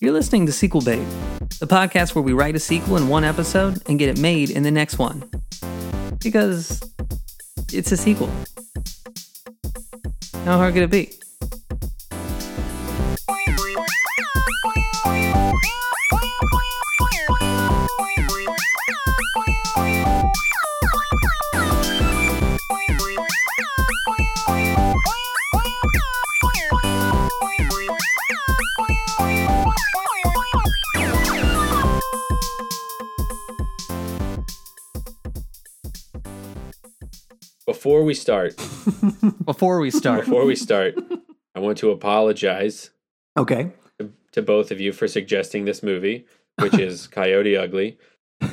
You're listening to Sequel Bait, the podcast where we write a sequel in one episode and get it made in the next one. Because it's a sequel. How hard could it be? Start, Before we start, before we start, I want to apologize Okay. to, to both of you for suggesting this movie, which is Coyote Ugly.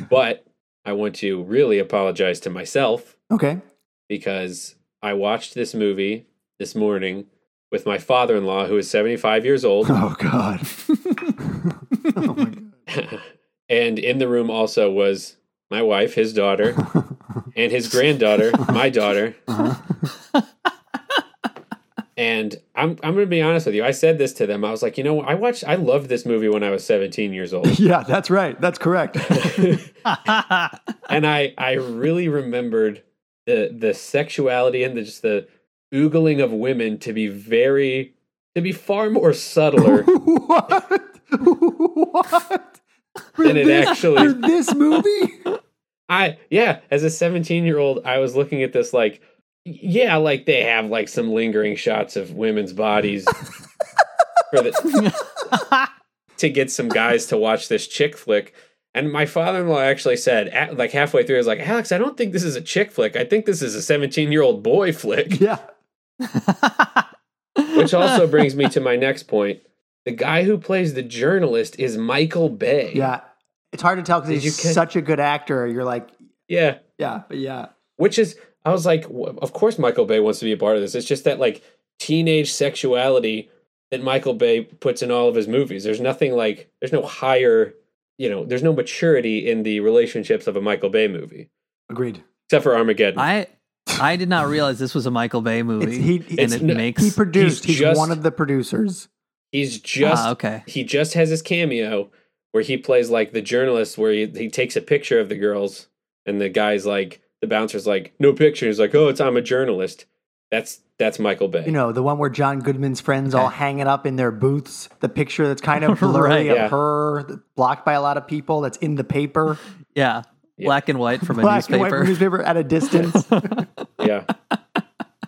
But I want to really apologize to myself Okay. because I watched this movie this morning with my father-in-law who is 75 years old Oh God. oh my God. and in the room also was my wife, his daughter, and his granddaughter, my daughter. And I'm I'm gonna be honest with you. I said this to them. I was like, you know, I watched I loved this movie when I was 17 years old. Yeah, that's right. That's correct. and I I really remembered the the sexuality and the, just the oogling of women to be very to be far more subtler what? What? For Than it this, actually- for this movie? I yeah, as a 17 year old, I was looking at this like, yeah, like they have like some lingering shots of women's bodies for the to get some guys to watch this chick flick. And my father in law actually said, at, like halfway through, he was like, Alex, I don't think this is a chick flick. I think this is a 17 year old boy flick. Yeah. Which also brings me to my next point. The guy who plays the journalist is Michael Bay. Yeah. It's hard to tell because he's you ca- such a good actor. You're like, Yeah. yeah, but yeah. which is I was like, w- of course Michael Bay wants to be a part of this. It's just that like teenage sexuality that Michael Bay puts in all of his movies. There's nothing like there's no higher, you know, there's no maturity in the relationships of a Michael Bay movie, Agreed. except for Armageddon. I I did not realize this was a Michael Bay movie. It's, he, he, and It's it n- makes he produced. he's He's, just- one of the producers. He's just Ah, okay. he just has his cameo where he plays like the journalist where he, he takes a picture of the girls and the guy's like the bouncer's like no picture. He's like, "Oh, it's I'm a journalist." That's that's Michael Bay. You know, the one where John Goodman's friends all Okay. hanging up in their booths. The picture that's kind of blurry Right. of Yeah. her, blocked by a lot of people. That's in the paper, Yeah. Yeah. Black and white from a black and white newspaper. newspaper at a distance. yeah.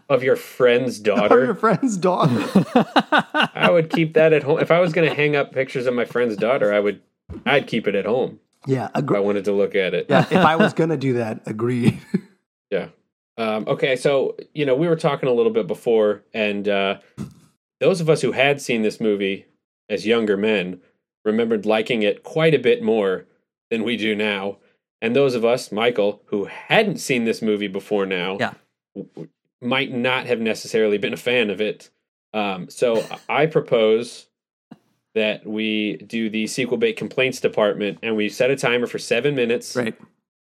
of your friend's of your friend's daughter. I would keep that at home. If I was going to hang up pictures of my friend's daughter, I would I'd keep it at home Yeah, if I wanted to look at it. Yeah, if I was gonna do that, agreed. Yeah. Um, okay, so you know we were talking a little bit before, and uh, those of us who had seen this movie as younger men remembered liking it quite a bit more than we do now. And those of us, Michael, who hadn't seen this movie before now, Yeah. w- might not have necessarily been a fan of it. Um, so I propose that we do the sequel bait complaints department, and we set a timer for seven minutes Right,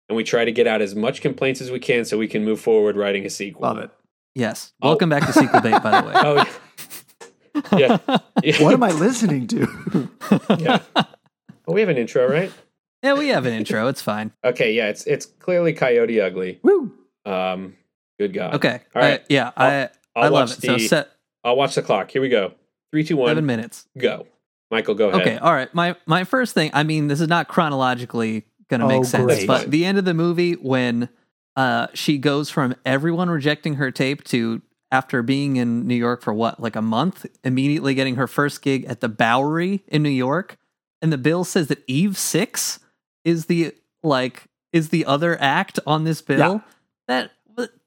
and we try to get out as much complaints as we can so we can move forward writing a sequel. love it. yes. Oh. Welcome back to Sequel Bait, by the way. Oh, yeah. yeah. What am I listening to? yeah. Oh, we have an intro, right? Yeah, we have an intro. It's fine. Okay, yeah, it's it's clearly Coyote Ugly. Woo! Um, good God. Okay. All right. Uh, yeah, I I'll I love watch it. So set I'll watch the clock. Here we go. Three, two, one, seven minutes. go. Michael, go ahead. Okay, all right. My my first thing, I mean, this is not chronologically gonna make Oh, sense, great. but the end of the movie when uh she goes from everyone rejecting her tape to after being in New York for what, like a month, immediately getting her first gig at the Bowery in New York, and the bill says that Eve Six is the like is the other act on this bill. That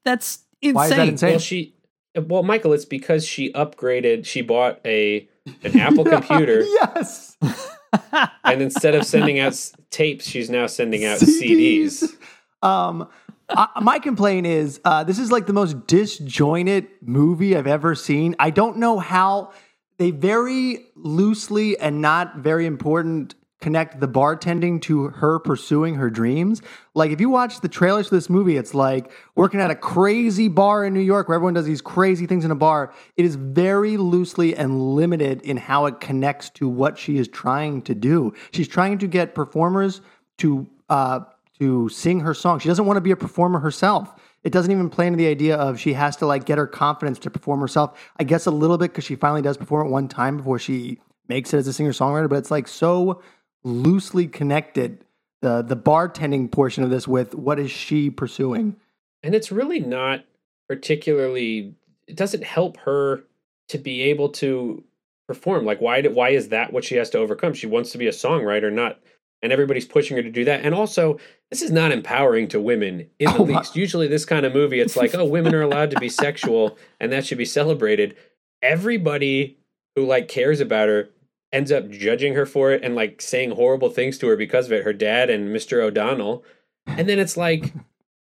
that's insane. Why is that insane? Well, she. Well, Michael, it's because she upgraded. She bought a an Apple computer, yes. and instead of sending out tapes, she's now sending out CDs. Um, I, my complaint is uh, this is like the most disjointed movie I've ever seen. I don't know how they very loosely and not very important connect the bartending to her pursuing her dreams. Like if you watch the trailers for this movie, it's like working at a crazy bar in New York where everyone does these crazy things in a bar. It is very loosely and limited in how it connects to what she is trying to do. She's trying to get performers to uh, to sing her song. She doesn't want to be a performer herself. It doesn't even play into the idea of she has to like get her confidence to perform herself. I guess a little bit because she finally does perform it one time before she makes it as a singer songwriter. But it's like so loosely connected the the bartending portion of this with what is she pursuing. And it's really not particularly. It doesn't help her to be able to perform. Like why? Did, why is that what she has to overcome? She wants to be a songwriter, not and everybody's pushing her to do that. And also, this is not empowering to women in the Oh, least. Usually, this kind of movie, it's like, oh, women are allowed to be sexual, and that should be celebrated. Everybody who like cares about her ends up judging her for it and like saying horrible things to her because of it. Her dad and Mr. O'Donnell, and then it's like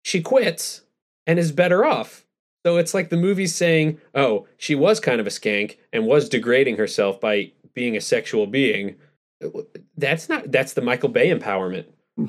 she quits and is better off. So it's like the movie's saying, oh, she was kind of a skank and was degrading herself by being a sexual being that's not that's the Michael Bay empowerment.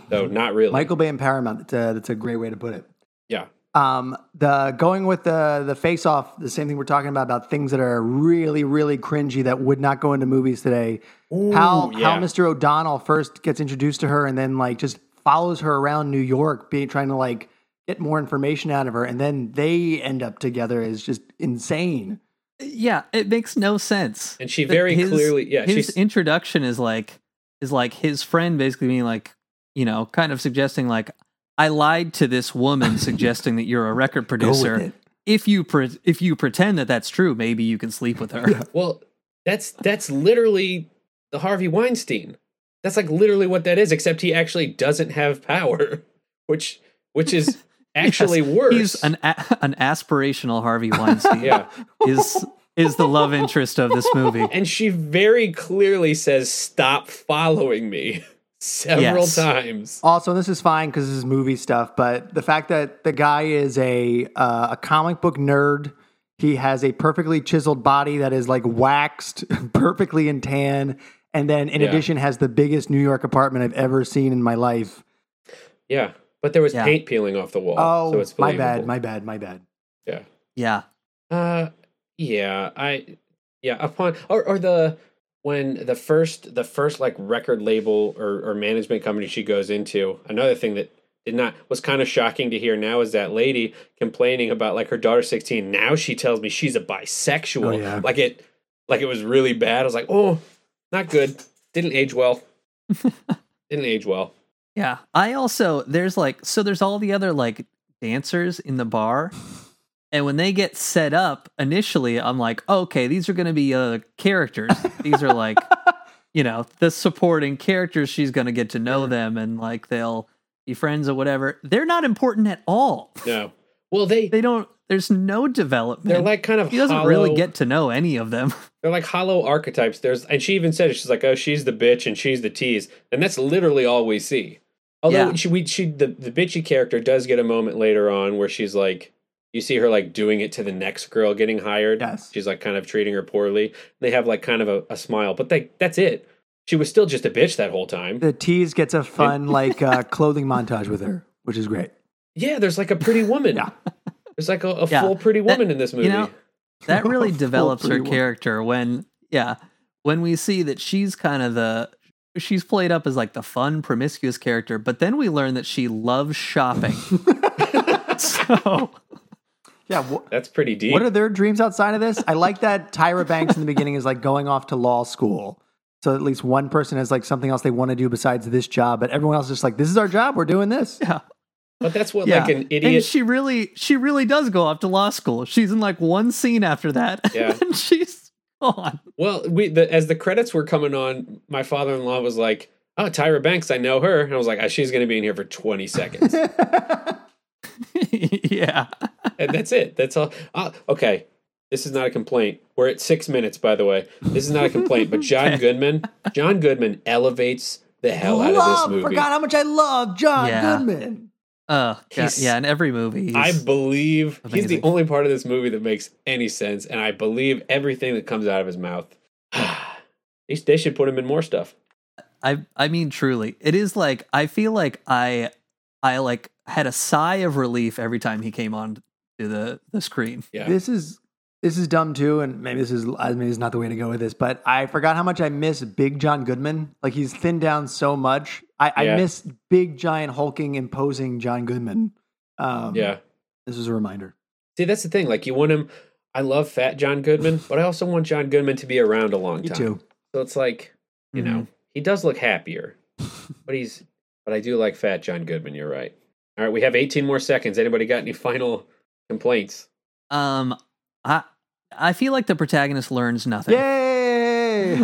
though not really. Michael Bay empowerment. That's a, that's a great way to put it. Yeah. Um, the going with the the face off, the same thing we're talking about about things that are really really cringy that would not go into movies today. how yeah. how Mr. O'Donnell first gets introduced to her and then like just follows her around New York, being trying to like get more information out of her, and then they end up together is just insane. Yeah, it makes no sense. And she That very clearly- yeah, his she's- introduction is like is like his friend basically being like, you know, kind of suggesting like, I lied to this woman, suggesting that you're a record producer. If you pre- if you pretend that that's true, maybe you can sleep with her. Well, that's that's literally the Harvey Weinstein. That's like literally what that is, except he actually doesn't have power, which which is actually Yes, worse. He's an a- an aspirational Harvey Weinstein. yeah. is is the love interest of this movie. And she very clearly says, Stop following me several Yes. times. Also, this is fine because this is movie stuff, but the fact that the guy is a uh, a comic book nerd, he has a perfectly chiseled body that is like waxed perfectly in tan, and then in Yeah. addition has the biggest New York apartment I've ever seen in my life. Yeah. But there was Yeah. paint peeling off the wall. Oh, so it's my bad, my bad, my bad. Yeah. Yeah. Uh, yeah, I, yeah, upon or or the when the first the first like record label or or management company she goes into. Another thing that did not was kind of shocking to hear now is that lady complaining about like her daughter sixteen. Now she tells me she's a bisexual. Oh, yeah. Like it, like it was really bad. I was like, oh, not good. Didn't age well. Didn't age well. Yeah. I also there's like so there's all the other like dancers in the bar. And when they get set up initially, I'm like, okay, these are going to be uh, characters. These are like, you know, the supporting characters. She's going to get to know them and like they'll be friends or whatever. They're not important at all. No. Well, they They don't, there's no development. they're like kind of he doesn't really get to know any of them. They're like hollow archetypes. There's and she even said it. She's like, "Oh, she's the bitch and she's the tease," and that's literally all we see. Although Yeah. she, we, she, the the bitchy character does get a moment later on where she's like, you see her like doing it to the next girl getting hired. Yes. she's like kind of treating her poorly. They have like kind of a, a smile, but they, that's it. She was still just a bitch that whole time. The tease gets a fun like uh, clothing montage with her, which is great. Yeah, there's like a pretty woman. Yeah. There's like a, a Yeah. full pretty That- woman in this movie. You know, that really develops her woman. character when, yeah, when we see that she's kind of the, she's played up as like the fun, promiscuous character, but then we learn that she loves shopping. so, Yeah. wh- that's pretty deep. What are their dreams outside of this? I like that Tyra Banks in the beginning is like going off to law school. So at least one person has like something else they want to do besides this job, but everyone else is just like, this is our job. We're doing this. yeah. but that's what Yeah. like an idiot. And idiot. she really, she really does go off to law school. She's in like one scene after that. Yeah. and she's gone. Well, we the, as the credits were coming on, my father-in-law was like, "Oh, Tyra Banks, I know her," and I was like, "Ah, "She's going to be in here for twenty seconds," yeah. and that's it. That's all. Uh, okay, this is not a complaint. We're at six minutes, by the way. This is not a complaint, but John Goodman, John Goodman elevates the hell out of love, this movie. forgot how much I love John Yeah. Goodman. Uh, yeah, yeah, in every movie. He's, I believe he's the only part of this movie that makes any sense, and I believe everything that comes out of his mouth. they, they should put him in more stuff. I I mean truly. It is like I feel like I I like had a sigh of relief every time he came on to the the screen. Yeah. This is this is dumb too, and maybe this is I mean, this is not the way to go with this. But I forgot how much I miss Big John Goodman. Like he's thinned down so much. I, I miss big, giant, hulking, imposing John Goodman. Um, yeah. this is a reminder. See, that's the thing. Like, you want him. I love fat John Goodman, but I also want John Goodman to be around a long You time. too. So it's like, you know, he does look happier, but he's. But I do like fat John Goodman. You're right. All right, we have 18 more seconds. Anybody got any final complaints? Um, I I feel like the protagonist learns nothing. Yay!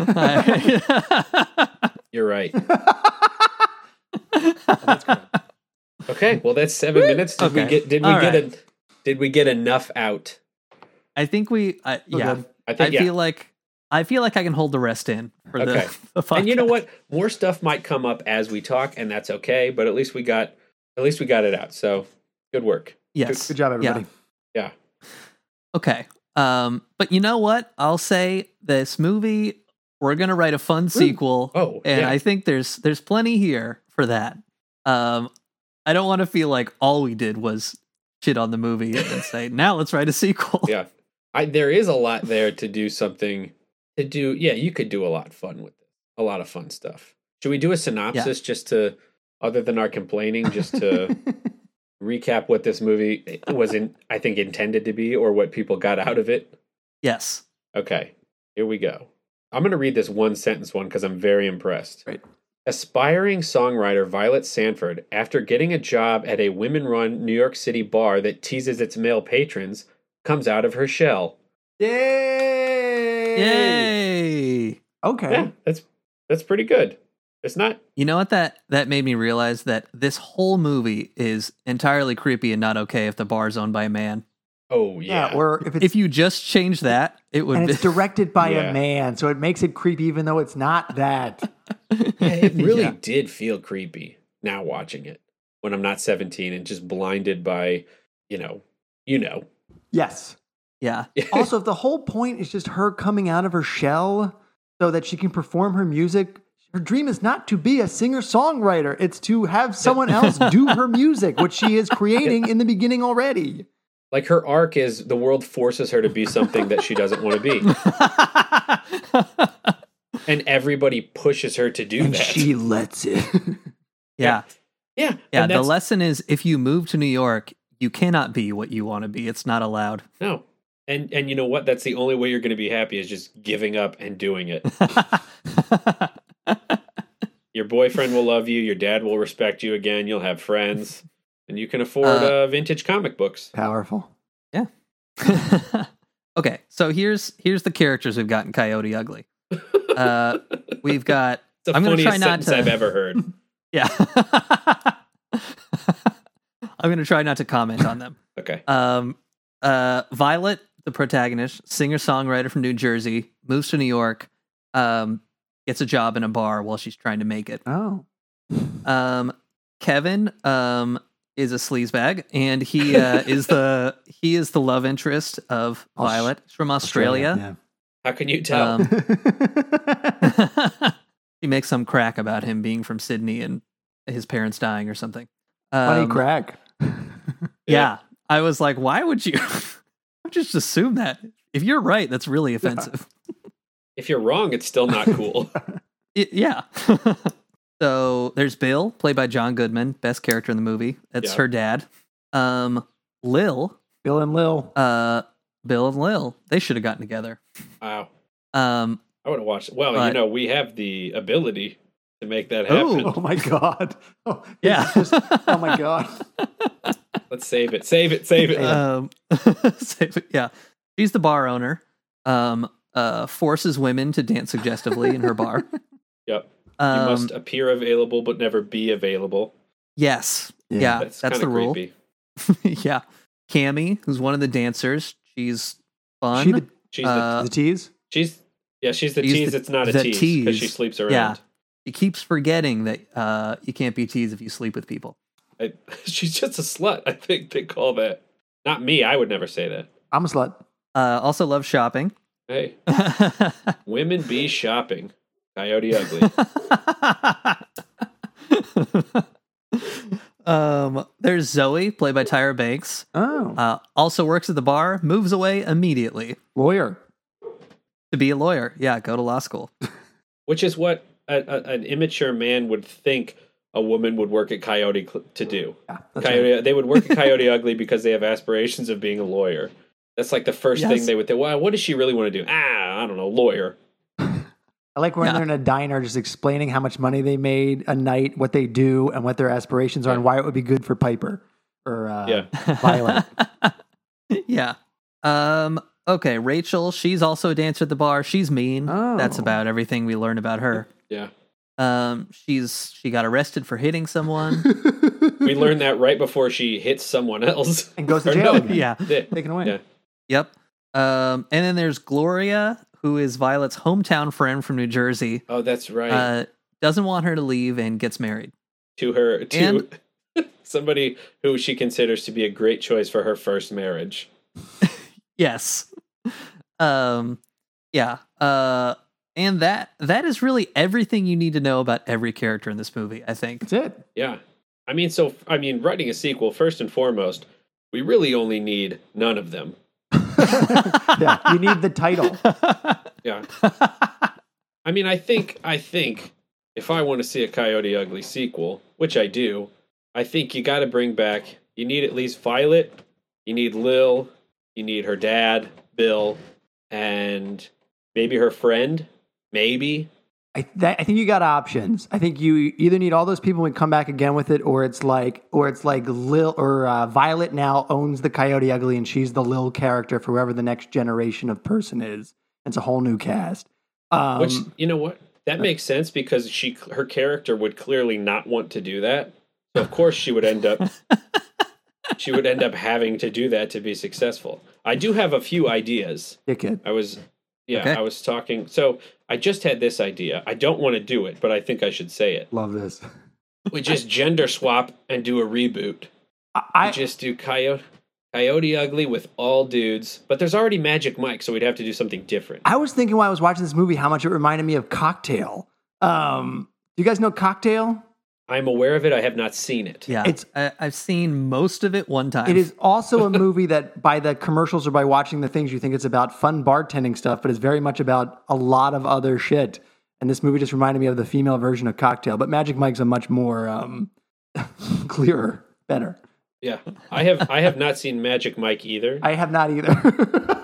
You're right. That's great. Okay, well that's seven minutes. Did we get? Did we All get right. a? Did we get enough out? I think we. I, yeah, good. I I think yeah. feel like I feel like I can hold the rest in for Okay. the, the and you know what? More stuff might come up as we talk, and that's okay. But at least we got, at least we got it out. So good work. Yes. Good job, everybody. Yeah. Okay. Um, but you know what? I'll say this movie. We're gonna write a fun sequel, Oh, and yeah. I think there's there's plenty here for that. Um, I don't want to feel like all we did was shit on the movie and say now let's write a sequel. yeah. I there is a lot there to do something to do. Yeah, you could do a lot of fun with it. A lot of fun stuff. Should we do a synopsis just to, other than our complaining, just to recap what this movie was in? I think intended to be, or what people got out of it. Yes. Okay, here we go. I'm going to read this one sentence one because I'm very impressed. Right. Aspiring songwriter Violet Sanford, after getting a job at a women run New York City bar that teases its male patrons, comes out of her shell. Yay! Yay! Okay. Yeah, that's that's pretty good. It's not You know what that that made me realize that this whole movie is entirely creepy and not okay if the bar is owned by a man. oh Yeah. yeah. Or if it's If you just change that, it would and be it's directed by Yeah. a man, so it makes it creepy, even though it's not that. Yeah, it really Yeah. did feel creepy now watching it when I'm not 17 and just blinded by, you know, you know. yes. yeah. Also, if the whole point is just her coming out of her shell so that she can perform her music, her dream is not to be a singer songwriter. It's to have someone else do her music, which she is creating in the beginning already. Like her arc is the world forces her to be something that she doesn't want to be. And everybody pushes her to do And that. she lets it. yeah. yeah. Yeah. and The lesson is if you move to New York, you cannot be what you want to be. It's not allowed. No. And and you know what? That's the only way you're going to be happy is just giving up and doing it. Your boyfriend will love you, your dad will respect you again, you'll have friends, and you can afford Uh, uh, vintage comic books. Powerful. Yeah. okay, so here's here's the characters we've got in Coyote Ugly. Uh, we've got it's the I'm gonna funniest try not sentence to- I've ever heard. yeah. I'm gonna try not to comment on them. Okay. Um, uh, Violet, the protagonist, singer songwriter from New Jersey, moves to New York, um, gets a job in a bar while she's trying to make it. Oh. Um, Kevin um, is a sleazebag, and he uh, is the he is the love interest of Violet. He's from Australia. How can you tell? Um, he makes some crack about him being from Sydney and his parents dying or something. Funny Um, crack. Yeah. I was like, why would you just assume that? If you're right, that's really offensive. If you're wrong, it's still not cool. Yeah. so there's Bill, played by John Goodman, best character in the movie. That's Yeah. her dad. Um, Lil, Bill and Lil. uh, Bill and Lil, they should have gotten together. wow. Um, I would have watched. Well, you know, we have the ability to make that happen. Ooh. Oh my god. Oh, yeah. just- oh my god. Let's save it. Save it. Save it. um, save it, yeah. She's the bar owner. Um, uh, forces women to dance suggestively in her bar. yep. You Um, must appear available but never be available. yes. Yeah. Yeah, That's, that's, the rule. yeah. Cammy, who's one of the dancers, she's fun. She the, She's Uh, the tease? She's yeah, she's the She's tease. the- it's not a tease because she sleeps around. Yeah. she keeps forgetting that uh, you can't be teased if you sleep with people. I, she's just a slut. I think they call that. Not me. I would never say that. I'm a slut. Uh, also love shopping. Hey, women be shopping. Coyote Ugly. um, there's Zoe, played by Tyra Banks. Oh, Uh, also works at the bar, moves away immediately lawyer. to be a lawyer. Yeah, go to law school. which is what a, a, an immature man would think a woman would work at Coyote cl- to do. Yeah, Coyote, right. they would work at Coyote Ugly because they have aspirations of being a lawyer. That's like the first Yes. thing they would think. Well, what does she really want to do? Ah, I don't know, lawyer. I like when Yeah. they're in a diner just explaining how much money they made a night, what they do, and what their aspirations are, and why it would be good for Piper or uh, Yeah. Violet. yeah. Um. Okay, Rachel. She's also a dancer at the bar. She's mean. That's Oh. about everything we learn about her. Yeah, Um. She's she got arrested for hitting someone. we learned that right before she hits someone else. and goes to jail no, again. yeah. Yeah. Taken away. Yeah. Yep. Um. And then there's Gloria, who is Violet's hometown friend from New Jersey. Oh, that's right. Uh. Doesn't want her to leave and gets married. to her, to somebody who she considers to be a great choice for her first marriage. Yes. Um yeah. Uh and that that is really everything you need to know about every character in this movie, I think. That's it. Yeah. I mean, so, I mean, writing a sequel, first and foremost, we really only need none of them. Yeah, you need the title. Yeah. I mean, I think, I think if I want to see a Coyote Ugly sequel, which I do, I think you got to bring back, you need at least Violet, you need Lil, you need her dad, Bill, and maybe her friend, maybe. I, that, I think you got options. I think you either need all those people and come back again with it, or it's like, or it's like Lil or uh, Violet now owns the Coyote Ugly, and she's the Lil character for whoever the next generation of person is. It's a whole new cast. Um, Which you know what? That makes sense because she her character would clearly not want to do that. So of course she would end up she would end up having to do that to be successful. I do have a few ideas. dickhead. I was yeah, Okay. I was talking so I just had this idea. I don't want to do it, but I think I should say it. Love this. We just gender swap and do a reboot. I, We just do Coyote Coyote Ugly with all dudes, but there's already Magic Mike, so we'd have to do something different. I was thinking while I was watching this movie how much it reminded me of Cocktail. Um, do you guys know Cocktail? I'm aware of it. I have not seen it. yeah. It's- I, I've seen most of it one time. It is also a movie that by the commercials or by watching the things you think it's about fun bartending stuff, but it's very much about a lot of other shit. And this movie just reminded me of the female version of Cocktail, but Magic Mike's a much more um, clearer, better. Yeah, I have I have not seen Magic Mike either. I have not either.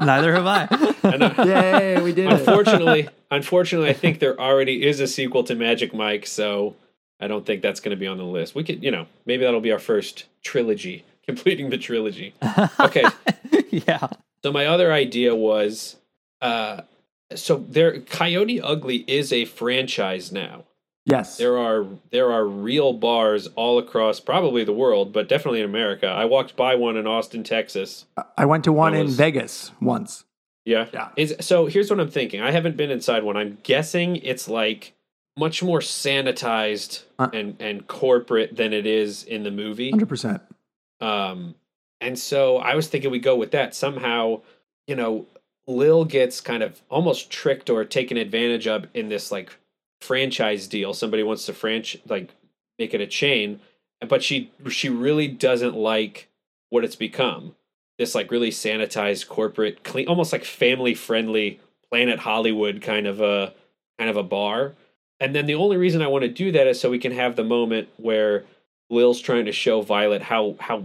Neither have I. And, Yay, we did it. unfortunately, unfortunately, I think there already is a sequel to Magic Mike, so I don't think that's going to be on the list. We could, you know, maybe that'll be our first trilogy, completing the trilogy. Okay, yeah. so my other idea was, uh, so there, Coyote Ugly is a franchise now. Yes. There are there are real bars all across probably the world, but definitely in America. I walked by one in Austin, Texas. I went to one That in Vegas once. Yeah. Yeah. Is so here's what I'm thinking. I haven't been inside one. I'm guessing it's like much more sanitized Uh. and and corporate than it is in the movie. 100%. Um and so I was thinking we go with that. Somehow, you know, Lil gets kind of almost tricked or taken advantage of in this like franchise deal. Somebody wants to franchise like make it a chain, but she she really doesn't like what it's become. This like really sanitized corporate clean almost like family friendly Planet Hollywood kind of a kind of a bar. And then the only reason I want to do that is so we can have the moment where Lil's trying to show Violet how how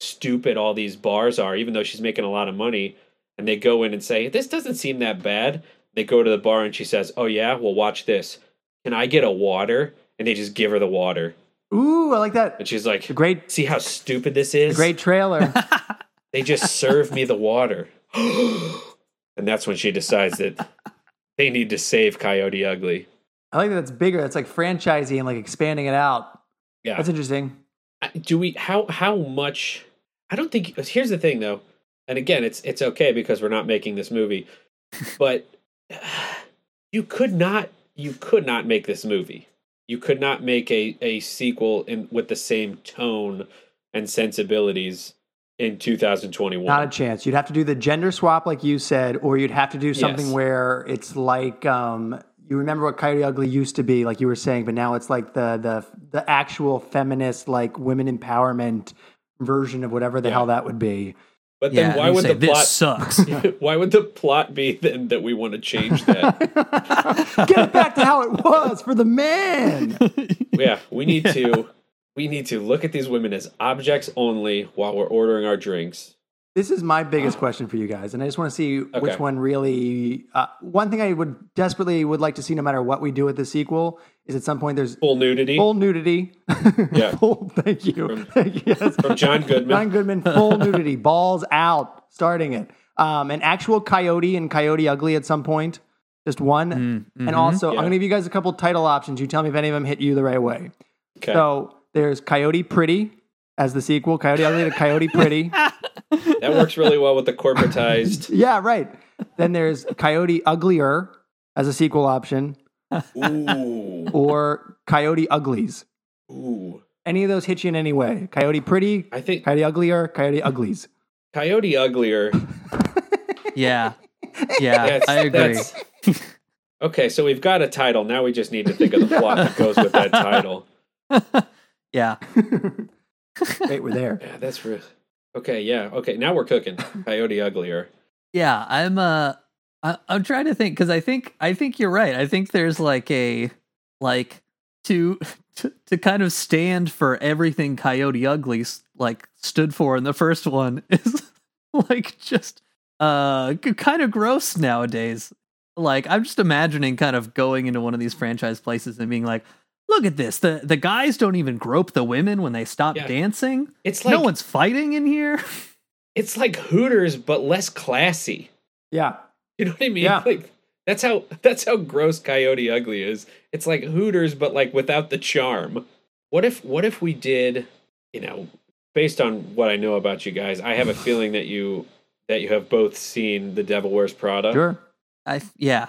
stupid all these bars are, even though she's making a lot of money. And they go in and say, This doesn't seem that bad. They go to the bar and she says, Oh, yeah? Well, watch this. Can I get a water? And they just give her the water. Ooh, I like that. And she's like, great, See how stupid this is? great trailer. They just serve me the water. and that's when she decides that they need to save Coyote Ugly. I like that it's bigger. It's like franchising and like expanding it out. Yeah. That's interesting. Do we how how much i don't think here's the thing though and again it's it's okay because we're not making this movie but you could not you could not make this movie you could not make a a sequel in with the same tone and sensibilities in 2021 Not a chance. You'd have to do the gender swap, like you said, or you'd have to do something Yes. where it's like um, you remember what Coyote Ugly used to be, like you were saying, but now it's like the the the actual feminist, like women empowerment version of whatever the Yeah. hell that would be. But Yeah, then why would say, the this plot sucks. why would the plot be then that we want to change that? Get it back to how it was for the man. yeah, we need to we need to look at these women as objects only while we're ordering our drinks. This is my biggest question for you guys, and I just want to see which one really. Uh, one thing I would desperately would like to see, no matter what we do with the sequel, is at some point there's Full nudity full nudity. Yeah. full, thank you. Thank you. Yes. from John Goodman. John Goodman, full nudity, balls out, starting it. Um, an actual coyote and coyote ugly at some point, just one. Mm, And also, Yeah. I'm gonna give you guys a couple title options. You tell me if any of them hit you the right way. Okay. So there's Coyote Pretty as the sequel, Coyote Ugly to Coyote Pretty. that works really well with the corporatized. yeah, right. Then there's Coyote Uglier as a sequel option, Ooh. or Coyote Uglies. Ooh. Any of those hit you in any way? Coyote Pretty, I think Coyote Uglier, Coyote Uglies. Coyote Uglier. yeah. Yeah, That's, I agree. okay, so we've got a title. Now we just need to think of the plot that goes with that title. Yeah. Wait, we're there. Yeah, that's real. Okay, yeah. Okay, now we're cooking. Coyote Uglier. Yeah, I'm uh I, I'm trying to think cuz I think I think you're right. I think there's like a like to to, to kind of stand for everything Coyote Ugly like stood for in the first one is like just uh kind of gross nowadays. Like I'm just imagining kind of going into one of these franchise places and being like, "Look at this. The the guys don't even grope the women when they stop Yeah. dancing. It's like no one's fighting in here." it's like Hooters but less classy. Yeah. You know what I mean? Yeah. Like that's how that's how gross Coyote Ugly is. It's like Hooters but like without the charm. What if what if we did, you know, based on what I know about you guys, I have a feeling that you that you have both seen The Devil Wears Prada. Sure. I yeah.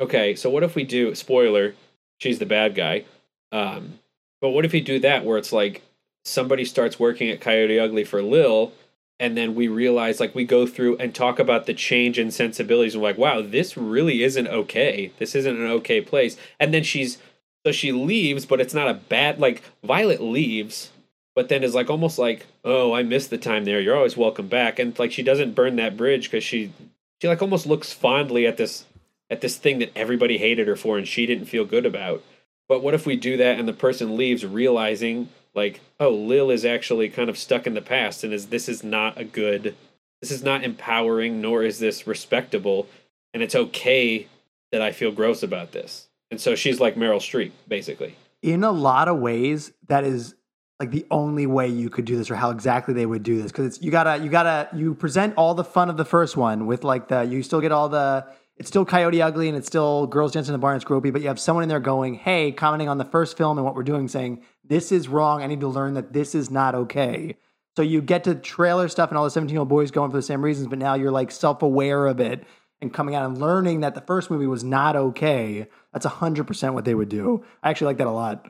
Okay, so what if we do spoiler, she's the bad guy. Um but what if you do that where it's like somebody starts working at Coyote Ugly for Lil and then we realize like we go through and talk about the change in sensibilities and like wow this really isn't okay. This isn't an okay place. And then she's so she leaves but it's not a bad like violet leaves but then is like almost like oh i missed the time there. You're always welcome back. And like she doesn't burn that bridge because she she like almost looks fondly at this at this thing that everybody hated her for and she didn't feel good about but what if we do that and the person leaves realizing like, oh, Lil is actually kind of stuck in the past and is this is not a good this is not empowering nor is this respectable and it's okay that I feel gross about this. And so she's like Meryl Streep, basically. in a lot of ways that is like the only way you could do this or how exactly they would do this because it's you gotta you gotta you present all the fun of the first one with like the you still get all the it's still coyote ugly and it's still girls dancing in the barn it's gropey but you have someone in there going hey commenting on the first film and what we're doing saying this is wrong. I need to learn that this is not okay. So you get to trailer stuff and all the 17 year old boys going for the same reasons but now you're like self-aware of it and coming out and learning that the first movie was not okay. That's 100% what they would do. I actually like that a lot.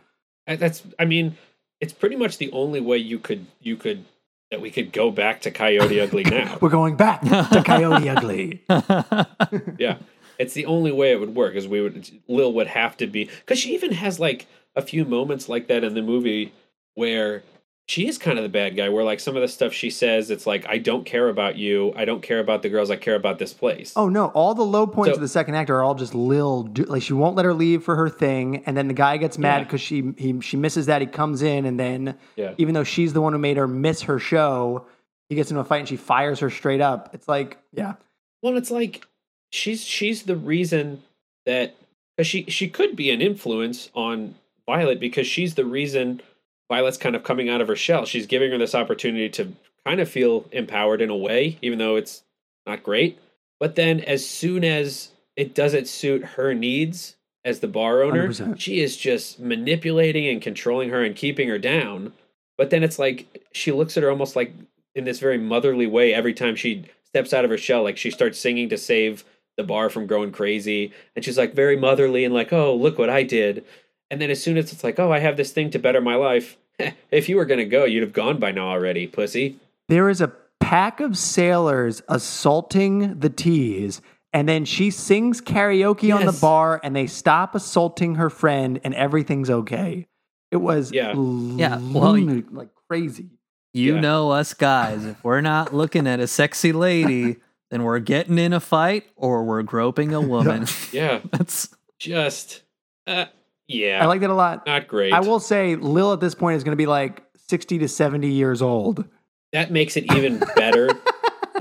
That's I mean, it's pretty much the only way you could you could that we could go back to Coyote Ugly now. We're going back to Coyote Ugly. yeah. It's the only way it would work is we would Lil would have to be because she even has like a few moments like that in the movie where she is kind of the bad guy where like some of the stuff she says it's like I don't care about you I don't care about the girls I care about this place Oh no! All the low points So- of the second act are all just Lil. Do, like she won't let her leave for her thing, and then the guy gets mad Yeah. because she he she misses that. He comes in, and then Yeah. even though she's the one who made her miss her show, he gets into a fight and she fires her straight up. It's like, yeah, well it's like she's she's the reason that she she could be an influence on Violet because she's the reason Violet's kind of coming out of her shell. She's giving her this opportunity to kind of feel empowered in a way even though it's not great. But then as soon as it doesn't suit her needs as the bar owner 100%. she is just manipulating and controlling her and keeping her down. But then it's like she looks at her almost like in this very motherly way every time she steps out of her shell like she starts singing to save the bar from growing crazy. And she's like very motherly and like oh look what i did and then as soon as it's like oh i have this thing to better my life if you were going to go you'd have gone by now already pussy there is a pack of sailors assaulting the tease, And then she sings karaoke on the bar, and they stop assaulting her friend, and everything's okay. It was Yeah. Yeah, well, lunatic, like crazy. You Yeah. know us guys. If we're not looking at a sexy lady, then we're getting in a fight or we're groping a woman. Yeah, That's just uh, yeah, I like that a lot. not great. I will say, Lil at this point is going to be like sixty to seventy years old. that makes it even better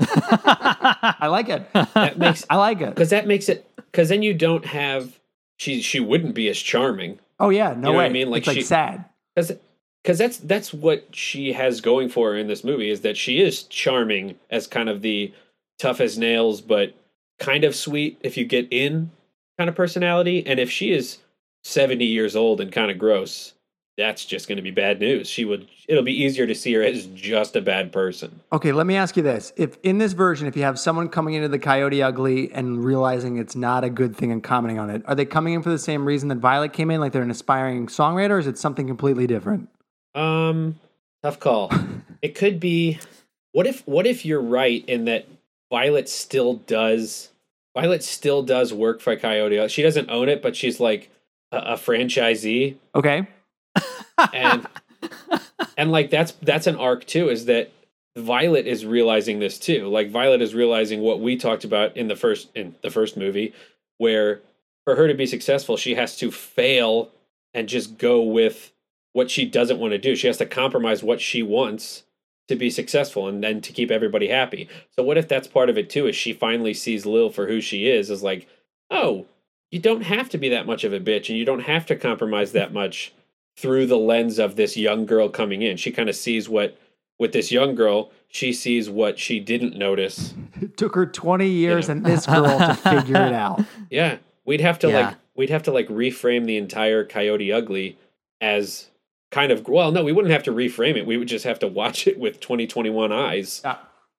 I like it. That makes I like it. because that makes it because then you don't have she she wouldn't be as charming Oh yeah, no You know way. I mean? Like it's like she- sad. because because that's that's what she has going for her in this movie is that she is charming as kind of the tough as nails but kind of sweet if you get in kind of personality and if she is 70 years old and kind of gross that's just going to be bad news she would it'll be easier to see her as just a bad person Okay, let me ask you this: If in this version, if you have someone coming into the Coyote Ugly and realizing it's not a good thing and commenting on it, are they coming in for the same reason that Violet came in, like they're an aspiring songwriter, or is it something completely different? Um, tough call. it could be. What if? What if you're right in that Violet still does? Violet still does work for Coyote. She doesn't own it, but she's like a, a franchisee, Okay, and and like that's that's an arc too. Is that Violet is realizing this too? Like Violet is realizing what we talked about in the first in the first movie, where for her to be successful, she has to fail and just go with what she doesn't want to do. She has to compromise what she wants to be successful and then to keep everybody happy. So what if that's part of it too? Is she finally sees Lil for who she is? Is like, oh, you don't have to be that much of a bitch, and you don't have to compromise that much through the lens of this young girl coming in. She kind of sees what with this young girl. She sees what she didn't notice. it took her twenty years Yeah. and this girl to figure it out. Yeah, we'd have to Yeah. like we'd have to like reframe the entire Coyote Ugly as kind of well, no, we wouldn't have to reframe it. We would just have to watch it with 2021 eyes, Yeah,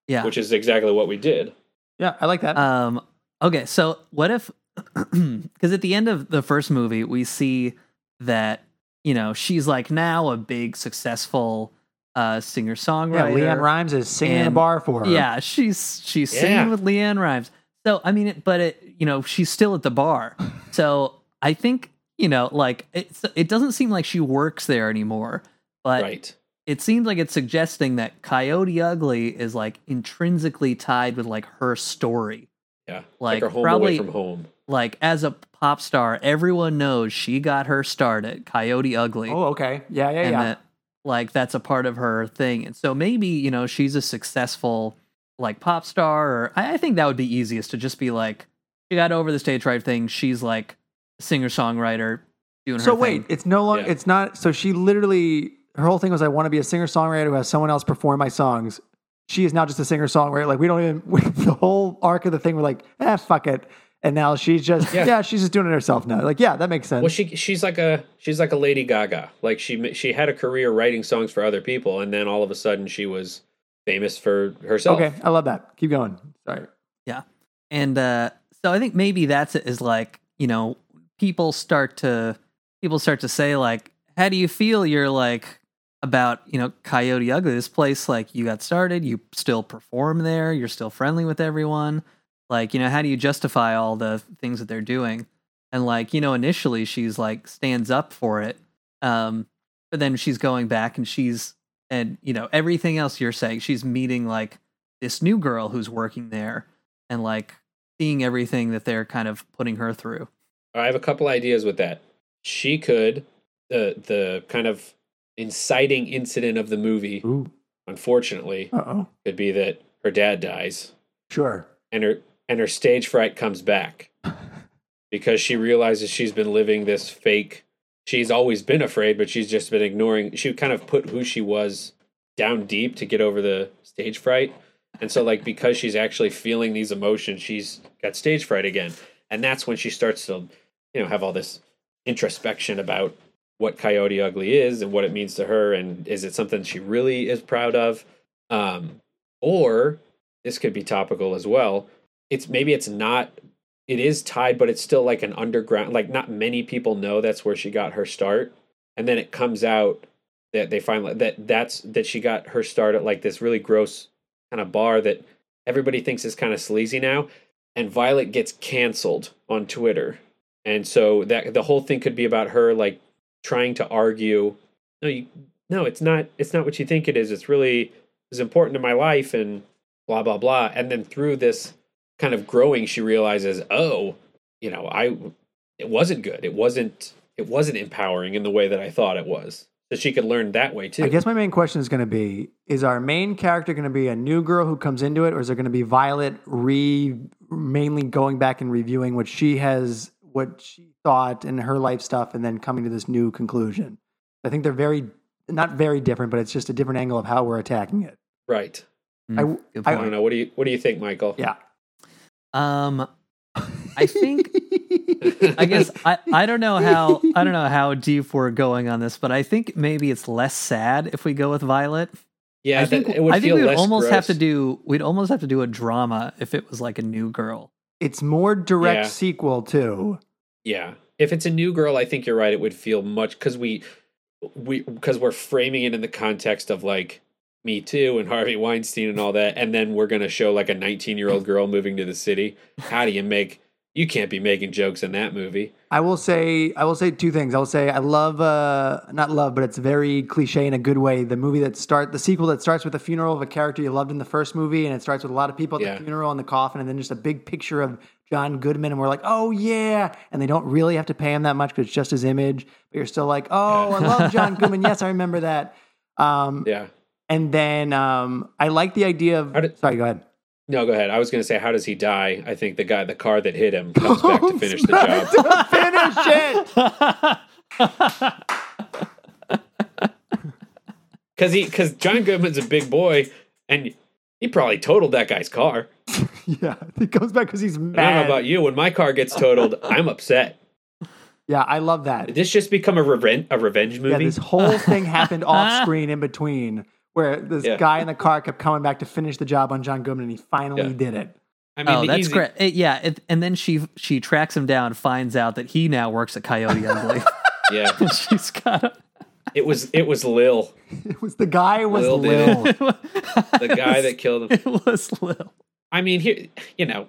yeah. which is exactly what we did. yeah, I like that. Um. Okay. So what if? Because at the end of the first movie, we see that you know she's like now a big successful uh singer yeah, songwriter. LeAnn Rimes is singing in a bar for her. Yeah, she's she's Yeah. singing with LeAnn Rimes. So I mean, it, but it you know she's still at the bar. So I think you know like it's it doesn't seem like she works there anymore. But right. it seems like it's suggesting that Coyote Ugly is like intrinsically tied with like her story. Yeah. like, Like, her home probably- away from home. Like as a pop star, everyone knows she got her start at Coyote Ugly. Oh, okay. Yeah, yeah, and yeah. that like that's a part of her thing. And so maybe, you know, she's a successful like pop star or I, I think that would be easiest to just be like she got over the stage right thing. She's like a singer songwriter doing So her So wait, thing. it's no longer. Yeah. It's not. So she literally, her whole thing was, I want to be a singer songwriter who has someone else perform my songs. She is now just a singer songwriter. Like we don't even we, the whole arc of the thing. We're like, eh, fuck it. And now she's just, yeah. Yeah. she's just doing it herself now. Like, yeah, that makes sense. Well, she she's like a she's like a Lady Gaga. Like she she had a career writing songs for other people, and then all of a sudden she was famous for herself. okay, I love that. Keep going. Sorry. Yeah. And uh so I think maybe that's it is like, you know, people start to people start to say like, how do you feel you're like about, you know, Coyote Ugly? This place like you got started, you still perform there, you're still friendly with everyone. Like, you know, how do you justify all the things that they're doing? And like, you know, initially she's like stands up for it. Um but then she's going back and she's and you know, everything else you're saying, she's meeting like this new girl who's working there and like seeing everything that they're kind of putting her through. I have a couple ideas with that. She could the the kind of inciting incident of the movie, Ooh. unfortunately, Uh oh. could be that her dad dies Sure. and her and her stage fright comes back because she realizes she's been living this fake she's always been afraid but she's just been ignoring she kind of put who she was down deep to get over the stage fright. And so like because she's actually feeling these emotions she's got stage fright again. And that's when she starts to you know have all this introspection about what coyote ugly is and what it means to her and is it something she really is proud of? Um or this could be topical as well it's maybe it's not it is tied but it's still like an underground like not many people know that's where she got her start and then it comes out that they find that that's that she got her start at like this really gross kind of bar that everybody thinks is kind of sleazy now and Violet gets canceled on Twitter. And so that the whole thing could be about her like trying to argue, no, you, no, it's not it's not what you think it is. It's really is important to my life and blah blah blah. And then through this kind of growing, she realizes, oh, you know, I it wasn't good. It wasn't it wasn't empowering in the way that I thought it was. So she could learn that way too. I guess my main question is going to be: Is our main character going to be a new girl who comes into it, or is there going to be Violet re mainly going back and reviewing what she has, what she thought, and her life stuff, and then coming to this new conclusion? I think they're very not very different, but it's just a different angle of how we're attacking it. right. Mm, I- I I don't know. What do you what do you think, Michael? Yeah. Um, I think I guess I, I don't know how I don't know how deep we're going on this, but I think maybe it's less sad if we go with Violet. Yeah, I think it would I think feel we would less almost have to do we'd almost have to do a drama if it was like a new girl. it's more direct Yeah. sequel too. Yeah. If it's a new girl, I think you're right. It would feel much because we we because we're framing it in the context of like Me Too and Harvey Weinstein and all that, and then we're gonna show like a 19 year old girl moving to the city. How do you make? You can't be making jokes in that movie. I will say I will say two things. I will say I love uh not love, but it's very cliche in a good way. The movie that start the sequel that starts with the funeral of a character you loved in the first movie, and it starts with a lot of people at Yeah. the funeral and the coffin, and then just a big picture of John Goodman, and we're like, oh yeah, and they don't really have to pay him that much because it's just his image, but you're still like, oh, I love John Goodman. Yes, I remember that. Um, Yeah. And then um, I like the idea of. Did- sorry, go ahead. No, go ahead. I was gonna say, how does he die? I think the guy, the car that hit him, comes back to finish the job. finish it. Because he, because John Goodman's a big boy, and he probably totaled that guy's car. yeah, he comes back because he's mad. I don't know about you. When my car gets totaled, I'm upset. yeah, I love that. Did this just become a revenge a revenge Yeah, movie? this whole thing happened off screen in between, where this Yeah. guy in the car kept coming back to finish the job on John Goodman, and he finally Yeah. did it. I oh, mean, oh, that's easy- great. It- yeah, it, and then she she tracks him down, finds out that he now works at Coyote Ugly. Yeah, and she's got a, it was it was Lil, It was the guy was Lil Lil. the guy that killed him. it was Lil. I mean, here, you know,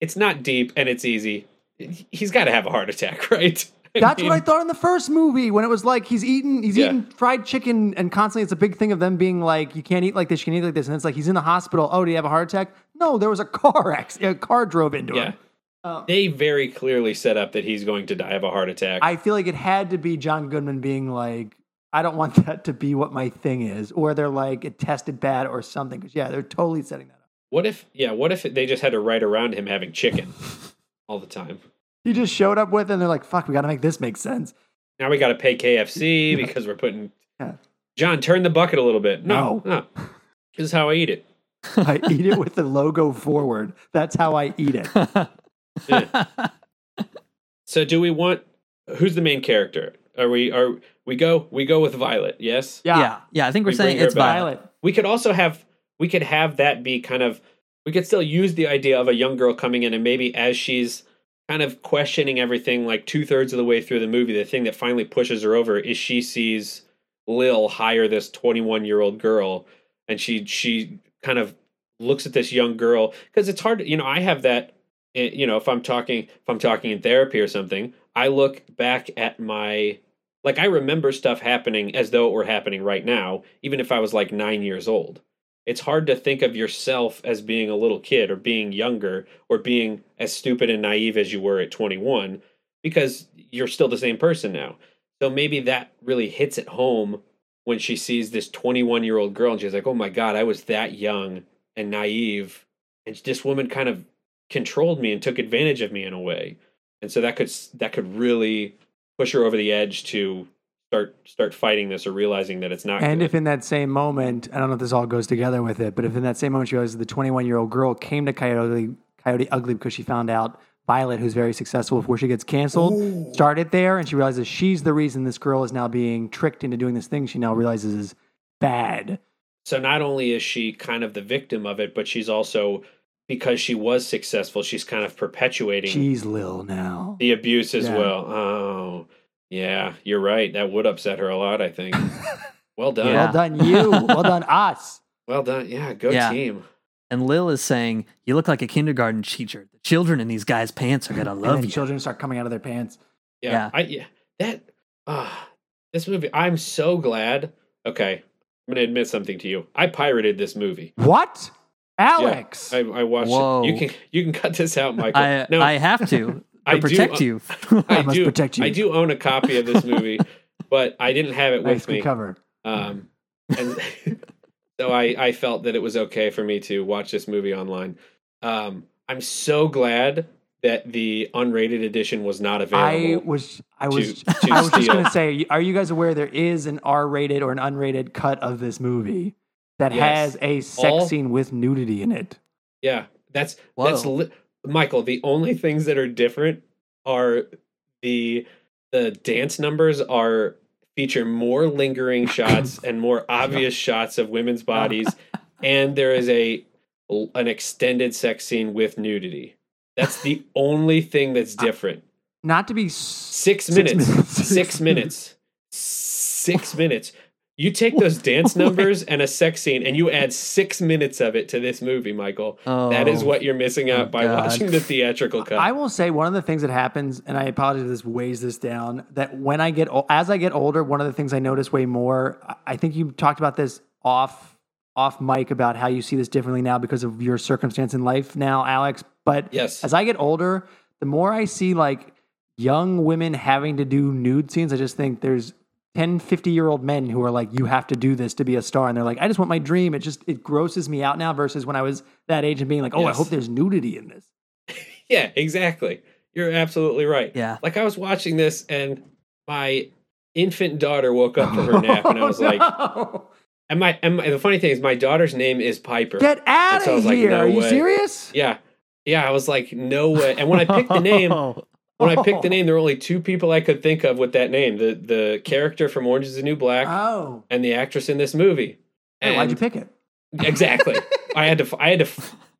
it's not deep and it's easy. He's got to have a heart attack, right? That's mean, what I thought in the first movie when it was like he's eating he's Yeah. eating fried chicken and constantly it's a big thing of them being like you can't eat like this, you can eat like this, and it's like he's in the hospital. Oh, do you have a heart attack? No, there was a car accident. A car drove into Yeah, him. Uh, they very clearly set up that he's going to die of a heart attack. I feel like it had to be John Goodman being like, I don't want that to be what my thing is, or they're like it tested bad or something. Because yeah, they're totally setting that up. what if, yeah, what if they just had to write around him having chicken all the time? He just showed up with, and they're like, "Fuck, we got to make this make sense." Now we got to pay KFC because we're putting. Yeah. John, turn the bucket a little bit. No, no. This is how I eat it. I eat it with the logo forward. That's how I eat it. So, do we want who's the main character? Are we are we go we go with Violet? Yes. Yeah, yeah, yeah. I think we're We saying it's. Violet. Violet. We could also have we could have that be kind of we could still use the idea of a young girl coming in and maybe as she's kind of questioning everything like two thirds of the way through the movie, the thing that finally pushes her over is she sees Lil hire this twenty one year old girl and she she kind of looks at this young girl because it's hard you know I have that eh, you know if I'm talking if I'm talking in therapy or something I look back at my like I remember stuff happening as though it were happening right now, even if I was like nine years old. It's hard to think of yourself as being a little kid or being younger or being as stupid and naive as you were at 21 because you're still the same person now. So maybe that really hits it home when she sees this 21 year old girl and she's like, oh my God, I was that young and naive. And this woman kind of controlled me and took advantage of me in a way. And so that could that could really push her over the edge to start start fighting this or realizing that it's not And good. if in that same moment, I don't know if this all goes together with it, but if in that same moment she realizes the 21 year old girl came to Coyote, Coyote Ugly because she found out Violet, who's very successful before she gets canceled, started there, and she realizes she's the reason this girl is now being tricked into doing this thing she now realizes is bad. so not only is she kind of the victim of it, but she's also because she was successful, she's kind of perpetuating She's Lil now. the abuse as Yeah. well. Oh, yeah, you're right. That would upset her a lot. I think. well done. Yeah. Well done, you. well done, us. Well done. Yeah, go Yeah. team. and Lil is saying, "You look like a kindergarten teacher. The children in these guys' pants are gonna love then you." children start coming out of their pants. Yeah, Yeah. I yeah that ah this movie. I'm so glad. Okay, I'm gonna admit something to you. I pirated this movie. What? Alex. I, I watched Whoa. it. You can you can cut this out, Michael. I no, I have to I to do- protect you. I, I must do protect you. I do own a copy of this movie, but I didn't have it with Nicely me. Cover. Um, and so I, I felt that it was okay for me to watch this movie online. Um, I'm so glad that the unrated edition was not available. I was I was to I was just gonna say, are you guys aware there is an R-rated or an unrated cut of this movie that Yes. has a sex All- scene with nudity in it? yeah, that's that's li- Michael. The only things that are different are the the dance numbers are feature more lingering shots and more obvious shots of women's bodies, and there is a an extended sex scene with nudity. That's the only thing that's different. Not to be s- Six Six minutes. minutes. Six minutes. Six minutes. You take those dance numbers and a sex scene and you add six minutes of it to this movie, Michael. that is Oh. what you're missing out by God. watching the theatrical cut. I will say one of the things that happens, and I apologize if this weighs this down, that when I get as I get older, one of the things I notice way more. I- I think you talked about this off off mic about how you see this differently now because of your circumstance in life now, Alex. But yes. as I get older, the more I see like young women having to do nude scenes, I just think there's 10, 50 year old men who are like, you have to do this to be a star. And they're like, I just want my dream. It just, it grosses me out now versus when I was that age and being like, oh, I hope there's nudity in this. Yeah, exactly. You're absolutely right. Yeah. Like I was watching this and my infant daughter woke up from her nap and I was oh, like, No. and my, and my, the funny thing is my daughter's name is Piper. get out so of was like, here. no are you way. serious? yeah. Yeah. I was like, no way. And when I picked the name, oh. When I picked the name, there were only two people I could think of with that name: the the character from Orange Is the New Black Oh. and the actress in this movie. Hey, why'd you pick it? exactly? I had to I had to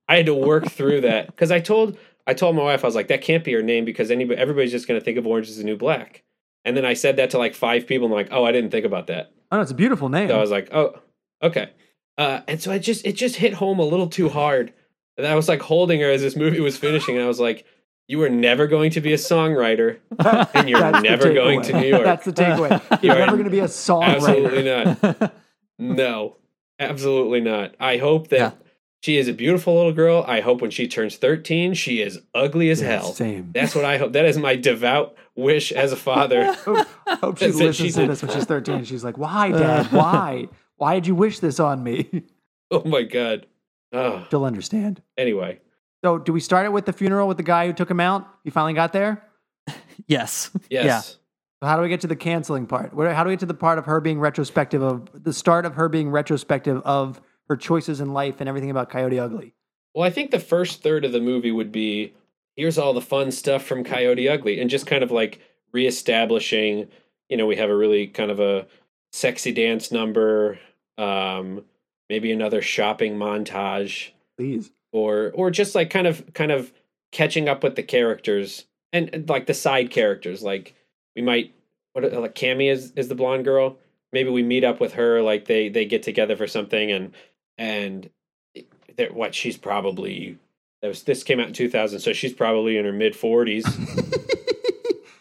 I had to work through that because I told I told my wife I was like that can't be her name because anybody everybody's just going to think of Orange Is the New Black. And then I said that to like five people and I'm like, oh, I didn't think about that. Oh, it's a beautiful name. So I was like, oh, okay. Uh, and so I just it just hit home a little too hard. And I was like holding her as this movie was finishing, and I was like, "You are never going to be a songwriter. and you're That's never going to New York. That's the takeaway. You You're never going to be a songwriter. Absolutely not. No, absolutely not. I hope that Yeah. she is a beautiful little girl. I hope when she turns 13, she is ugly as Yeah, hell. Same. That's what I hope. That is my devout wish as a father. hope, hope she listens she to this when she's 13. She's like, why, Dad? Why? Why did you wish this on me? oh my god. Oh, She'll understand. anyway, So, do we start it with the funeral with the guy who took him out? You finally got there? yes. yes. So how do we get to the canceling part? Where, how do we get to the part of her being retrospective of the start of her being retrospective of her choices in life and everything about Coyote Ugly? Well, I think the first third of the movie would be here's all the fun stuff from Coyote Ugly and just kind of like reestablishing, you know, we have a really kind of a sexy dance number, um, maybe another shopping montage Please. Or or just like kind of kind of catching up with the characters and, and, like the side characters like we might what uh, like Cammie is is the blonde girl. Maybe we meet up with her like they they get together for something and and they're- what she's probably that was this came out in 2000 so she's probably in her mid 40s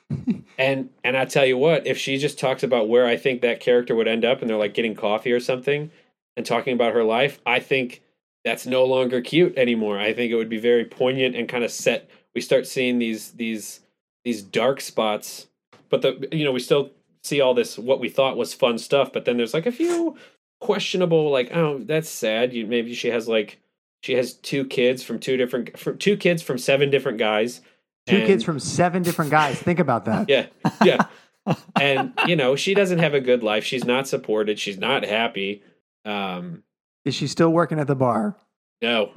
and and I tell you what if she just talks about where I think that character would end up and they're like getting coffee or something and talking about her life I think that's no longer cute anymore. I think it would be very poignant and kind of set. We start seeing these these these dark spots, but the you know we still see all this what we thought was fun stuff. But then there's like a few questionable, like oh that's sad. You maybe she has like she has two kids from two different from two kids from seven different guys. Two and- kids from seven different guys. Think about that. yeah yeah, and you know she doesn't have a good life. She's not supported. She's not happy. Um, Is she still working at the bar? no,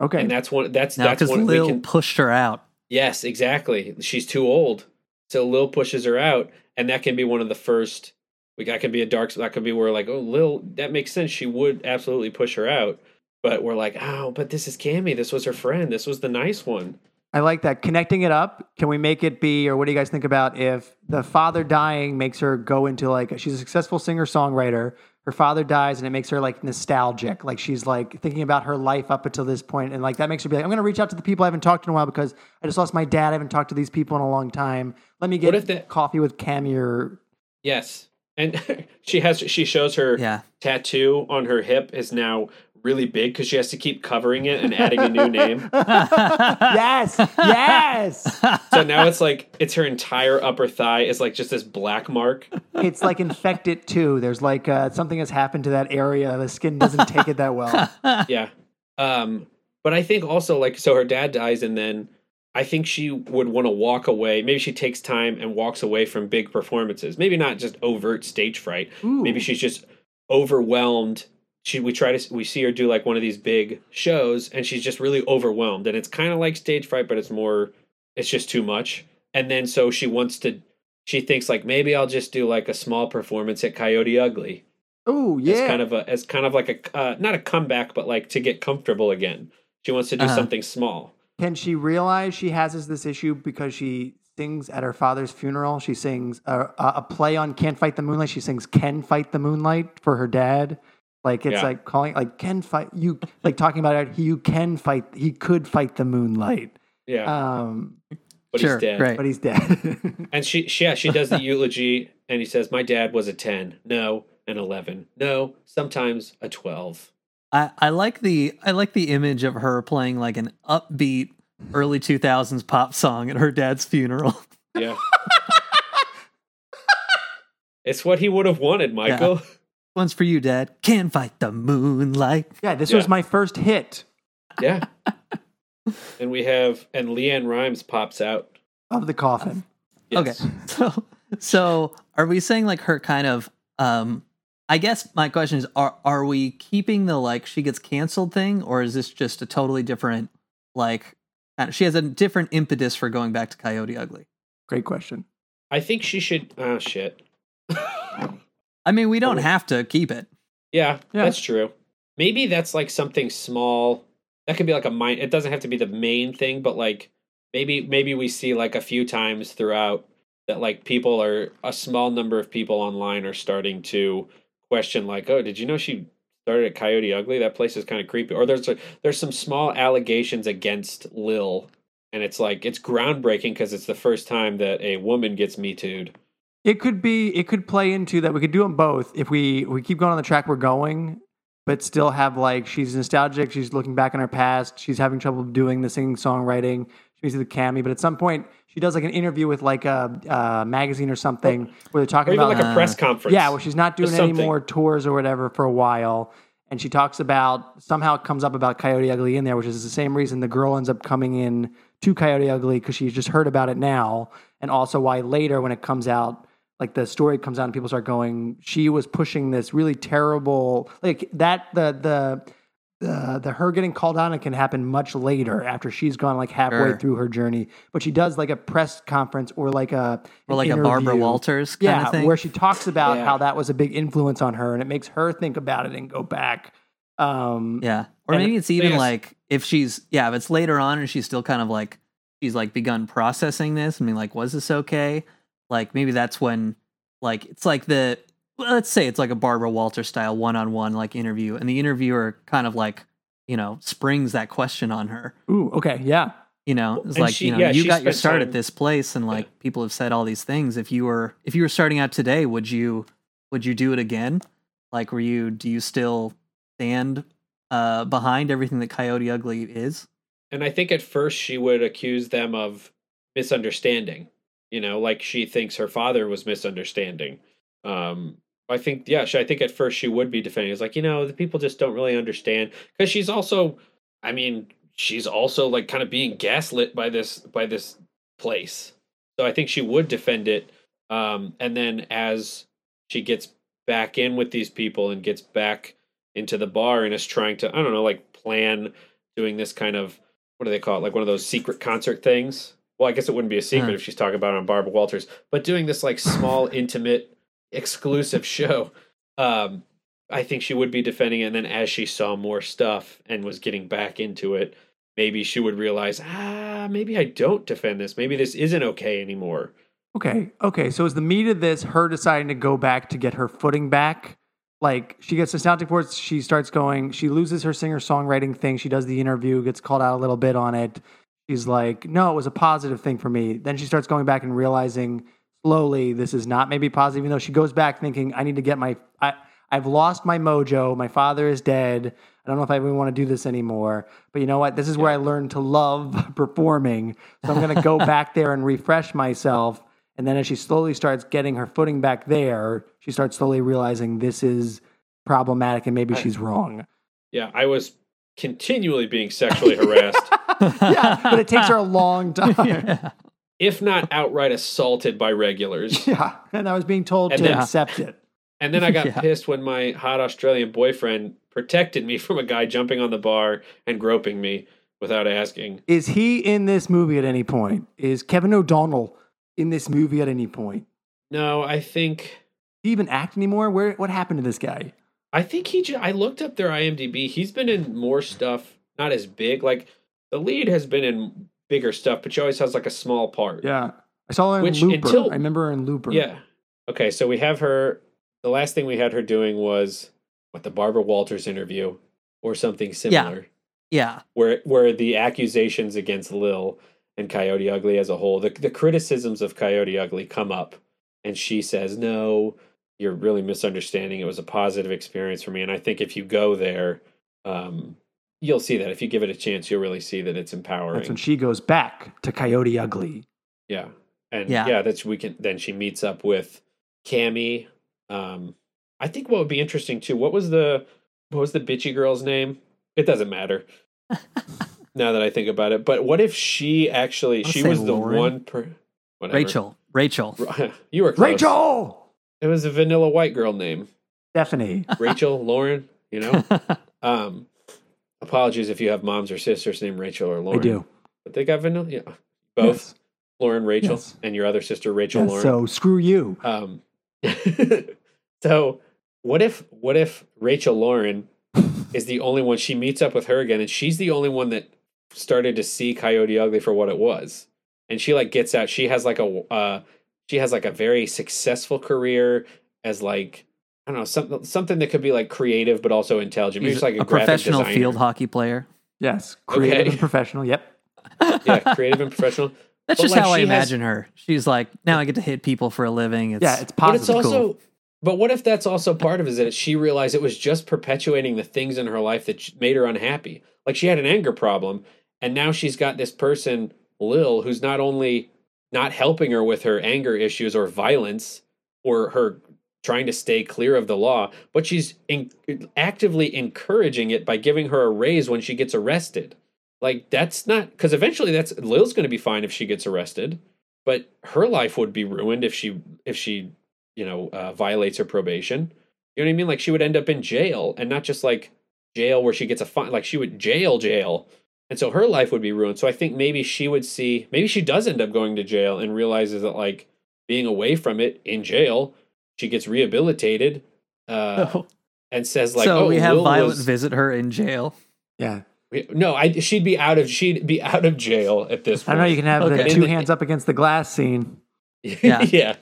Okay. and that's one. That's Now, that's because one we Lil can. pushed her out. Yes, exactly. She's too old. So Lil pushes her out, and that can be one of the first. Like that could be a dark. That could be where like, oh, Lil, that makes sense. She would absolutely push her out, but we're like, oh, but this is Cammie. This was her friend. This was the nice one. I like that. Connecting it up, can we make it be, or what do you guys think about if the father dying makes her go into like, she's a successful singer songwriter, her father dies and it makes her like nostalgic. Like she's like thinking about her life up until this point, and like that makes her be like, I'm gonna reach out to the people I haven't talked to in a while because I just lost my dad. I haven't talked to these people in a long time. Let me get What if that- coffee with Cammie or Yes. And she has she shows her Yeah. tattoo on her hip is now really big because she has to keep covering it and adding a new name. yes, yes. So now it's like it's her entire upper thigh is like just this black mark. It's like infected too. There's like uh, something has happened to that area. The skin doesn't take it that well. Yeah. Um but I think also like so her dad dies and then I think she would want to walk away. Maybe she takes time and walks away from big performances. Maybe not just overt stage fright. Ooh. Maybe she's just overwhelmed. She we try to we see her do like one of these big shows and she's just really overwhelmed and it's kind of like stage fright but it's more it's just too much. And then so she wants to she thinks like maybe I'll just do like a small performance at Coyote Ugly. Oh yeah. As kind of a as kind of like a uh, not a comeback but like to get comfortable again. She wants to do Uh-huh. something small. Can she realize she has this, issue because she sings at her father's funeral? She sings a, a a play on "Can't Fight the Moonlight." She sings "Can Fight the Moonlight" for her dad. Like it's Yeah. like calling like can fight you like talking about it. You can fight. He could fight the moonlight. Yeah. Um, but sure, he's dead. right. but he's dead. And she, she yeah, she does the eulogy and he says, My dad was a ten. No, an eleven. No, sometimes a twelve. I, I like the I like the image of her playing like an upbeat early 2000s pop song at her dad's funeral. Yeah. it's what he would have wanted, Michael. One's for you, Dad. Can't fight the moonlight. yeah, this Yeah. was my first hit Yeah. and we have and LeAnn Rimes pops out. of the coffin. Yes. Okay. So so are we saying like her kind of um I guess my question is are are we keeping the like she gets canceled thing or is this just a totally different like kind of- she has a different impetus for going back to Coyote Ugly? Great question. I think she should oh shit. I mean, we don't Oh. have to keep it. Yeah, Yeah. that's true. Maybe that's like something small. That could be like a mind. It doesn't have to be the main thing, but like maybe maybe we see like a few times throughout that like people are a small number of people online are starting to question like, oh, did you know she started at Coyote Ugly? That place is kind of creepy. Or there's a, there's some small allegations against Lil, and it's like it's groundbreaking because it's the first time that a woman gets me too'd. It could be. It could play into that. We could do them both if we we keep going on the track we're going, but still have like she's nostalgic. She's looking back on her past. She's having trouble doing the singing songwriting. She meets with Cammie, but at some point she does like an interview with like a, a magazine or something where they're Or talking even about like a uh, press conference. yeah, where she's not doing any something. more tours or whatever for a while. And she talks about somehow it comes up about Coyote Ugly in there, which is the same reason the girl ends up coming in to Coyote Ugly because she's just heard about it now, and also why later when it comes out, like the story comes out and people start going, she was pushing this really terrible, like that the the. The, the her getting called on it can happen much later after she's gone like halfway Sure. through her journey, but she does like a press conference or like a Or an like a Barbara. Walters kind Yeah, of thing. where she talks about Yeah. how that was a big influence on her, and it makes her think about it and go back. Um, Yeah. Or maybe it's even yes. like if she's yeah, if it's later on and she's still kind of like she's like begun processing this and being like, was this okay? Like maybe that's when like it's like the well, let's say it's like a Barbara Walter style one on one like interview and the interviewer kind of like, you know, springs that question on her. Ooh, okay, yeah, You know, it's And like, she- you know, yeah, you got your start time- at this place and like people have said all these things. If you were if you were starting out today, would you would you do it again? Like were you do you still stand uh behind everything that Coyote Ugly is? And I think at first she would accuse them of misunderstanding. You know, like she thinks her father was misunderstanding. Um, I think, yeah, she, I think at first she would be defending. It's like, you know, the people just don't really understand because she's also, I mean, she's also like kind of being gaslit by this by this place. So I think she would defend it. Um, and then as she gets back in with these people and gets back into the bar and is trying to, I don't know, like plan doing this kind of what do they call it? Like one of those secret concert things. Well, I guess it wouldn't be a secret Huh. if she's talking about it on Barbara Walters, but doing this like small, intimate, exclusive show. Um, I think she would be defending it. And then as she saw more stuff and was getting back into it, maybe she would realize, ah, maybe I don't defend this. Maybe this isn't okay anymore. okay, okay. So is the meat of this her deciding to go back to get her footing back, like she gets nostalgic for it. She starts going. She loses her singer songwriting thing. She does the interview, gets called out a little bit on it. She's like, no, it was a positive thing for me. Then she starts going back and realizing slowly this is not maybe positive. Even though she goes back thinking, I need to get my. I, I've lost my mojo. My father is dead. I don't know if I even want to do this anymore. But you know what? This is where I learned to love performing. So I'm going to go back there and refresh myself. And then as she slowly starts getting her footing back there, she starts slowly realizing this is problematic and maybe I- she's wrong. Yeah, I was continually being sexually harassed, yeah, but it takes her a long time. yeah. if not outright assaulted by regulars. Yeah, and I was being told And to then- accept it. And then I got Yeah. pissed when my hot Australian boyfriend protected me from a guy jumping on the bar and groping me without asking. Is he in this movie at any point? Is Kevin O'Donnell in this movie at any point? No, I think Does he even act anymore? Where what happened to this guy? I think he. Just, I looked up their IMDb. He's been in more stuff, not as big. Like the lead has been in bigger stuff, but she always has like a small part. Yeah, I saw her in Which Looper. until- I remember her in Looper. Yeah. Okay, so we have her. The last thing we had her doing was what the Barbara Walters interview or something similar, Yeah. where where the accusations against Lil and Coyote Ugly as a whole, the the criticisms of Coyote Ugly come up, and she says, "No, you're really misunderstanding. It was a positive experience for me." And I think if you go there, um, you'll see that. If you give it a chance, you'll really see that it's empowering. That's when she goes back to Coyote Ugly. Yeah. And Yeah. yeah, that's we can then she meets up with Cammie. Um I think what would be interesting too, what was the what was the bitchy girl's name? It doesn't matter. now that I think about it. But what if she actually I'll she say was the one per whatever. Rachel. Rachel. you were close. Rachel, It was a vanilla white girl name. Stephanie. Rachel, Lauren, you know? Um apologies if you have moms or sisters named Rachel or Lauren. I do. But they got vanilla yeah. Both. Yes. Lauren, Rachel, Yes. and your other sister Rachel Yes, Lauren. so screw you. Um, so what if what if Rachel Lauren is the only one she meets up with her again, and she's the only one that started to see Coyote Ugly for what it was, and she like gets out. She has like a uh, she has like a very successful career as like I don't know something something that could be like creative but also intelligent. Maybe He's like a, a graphic professional designer. field hockey player. Yes, creative Okay. and professional. Yep. yeah, creative and professional. That's But, just like, how I she has- imagine her. She's like, now I get to hit people for a living. It's, Yeah, it's positive. But it's also, cool. but what if that's also part of it? Is that she realized it was just perpetuating the things in her life that made her unhappy? Like she had an anger problem, and now she's got this person, Lil, who's not only not helping her with her anger issues or violence or her trying to stay clear of the law, but she's in, actively encouraging it by giving her a raise when she gets arrested. Like that's not because eventually that's Lil's going to be fine if she gets arrested, but her life would be ruined if she if she you know uh, violates her probation. You know what I mean? Like she would end up in jail and not just like jail where she gets a fine. Like she would jail jail, and so her life would be ruined. So I think maybe she would see maybe she does end up going to jail and realizes that like being away from it in jail, she gets rehabilitated. Uh, and says like, so "Oh, we have Lil Violet was- visit her in jail. Yeah. no, I she'd be out of she'd be out of jail at this I point. don't know. You can have the two the- hands up against the glass scene. Yeah. yeah.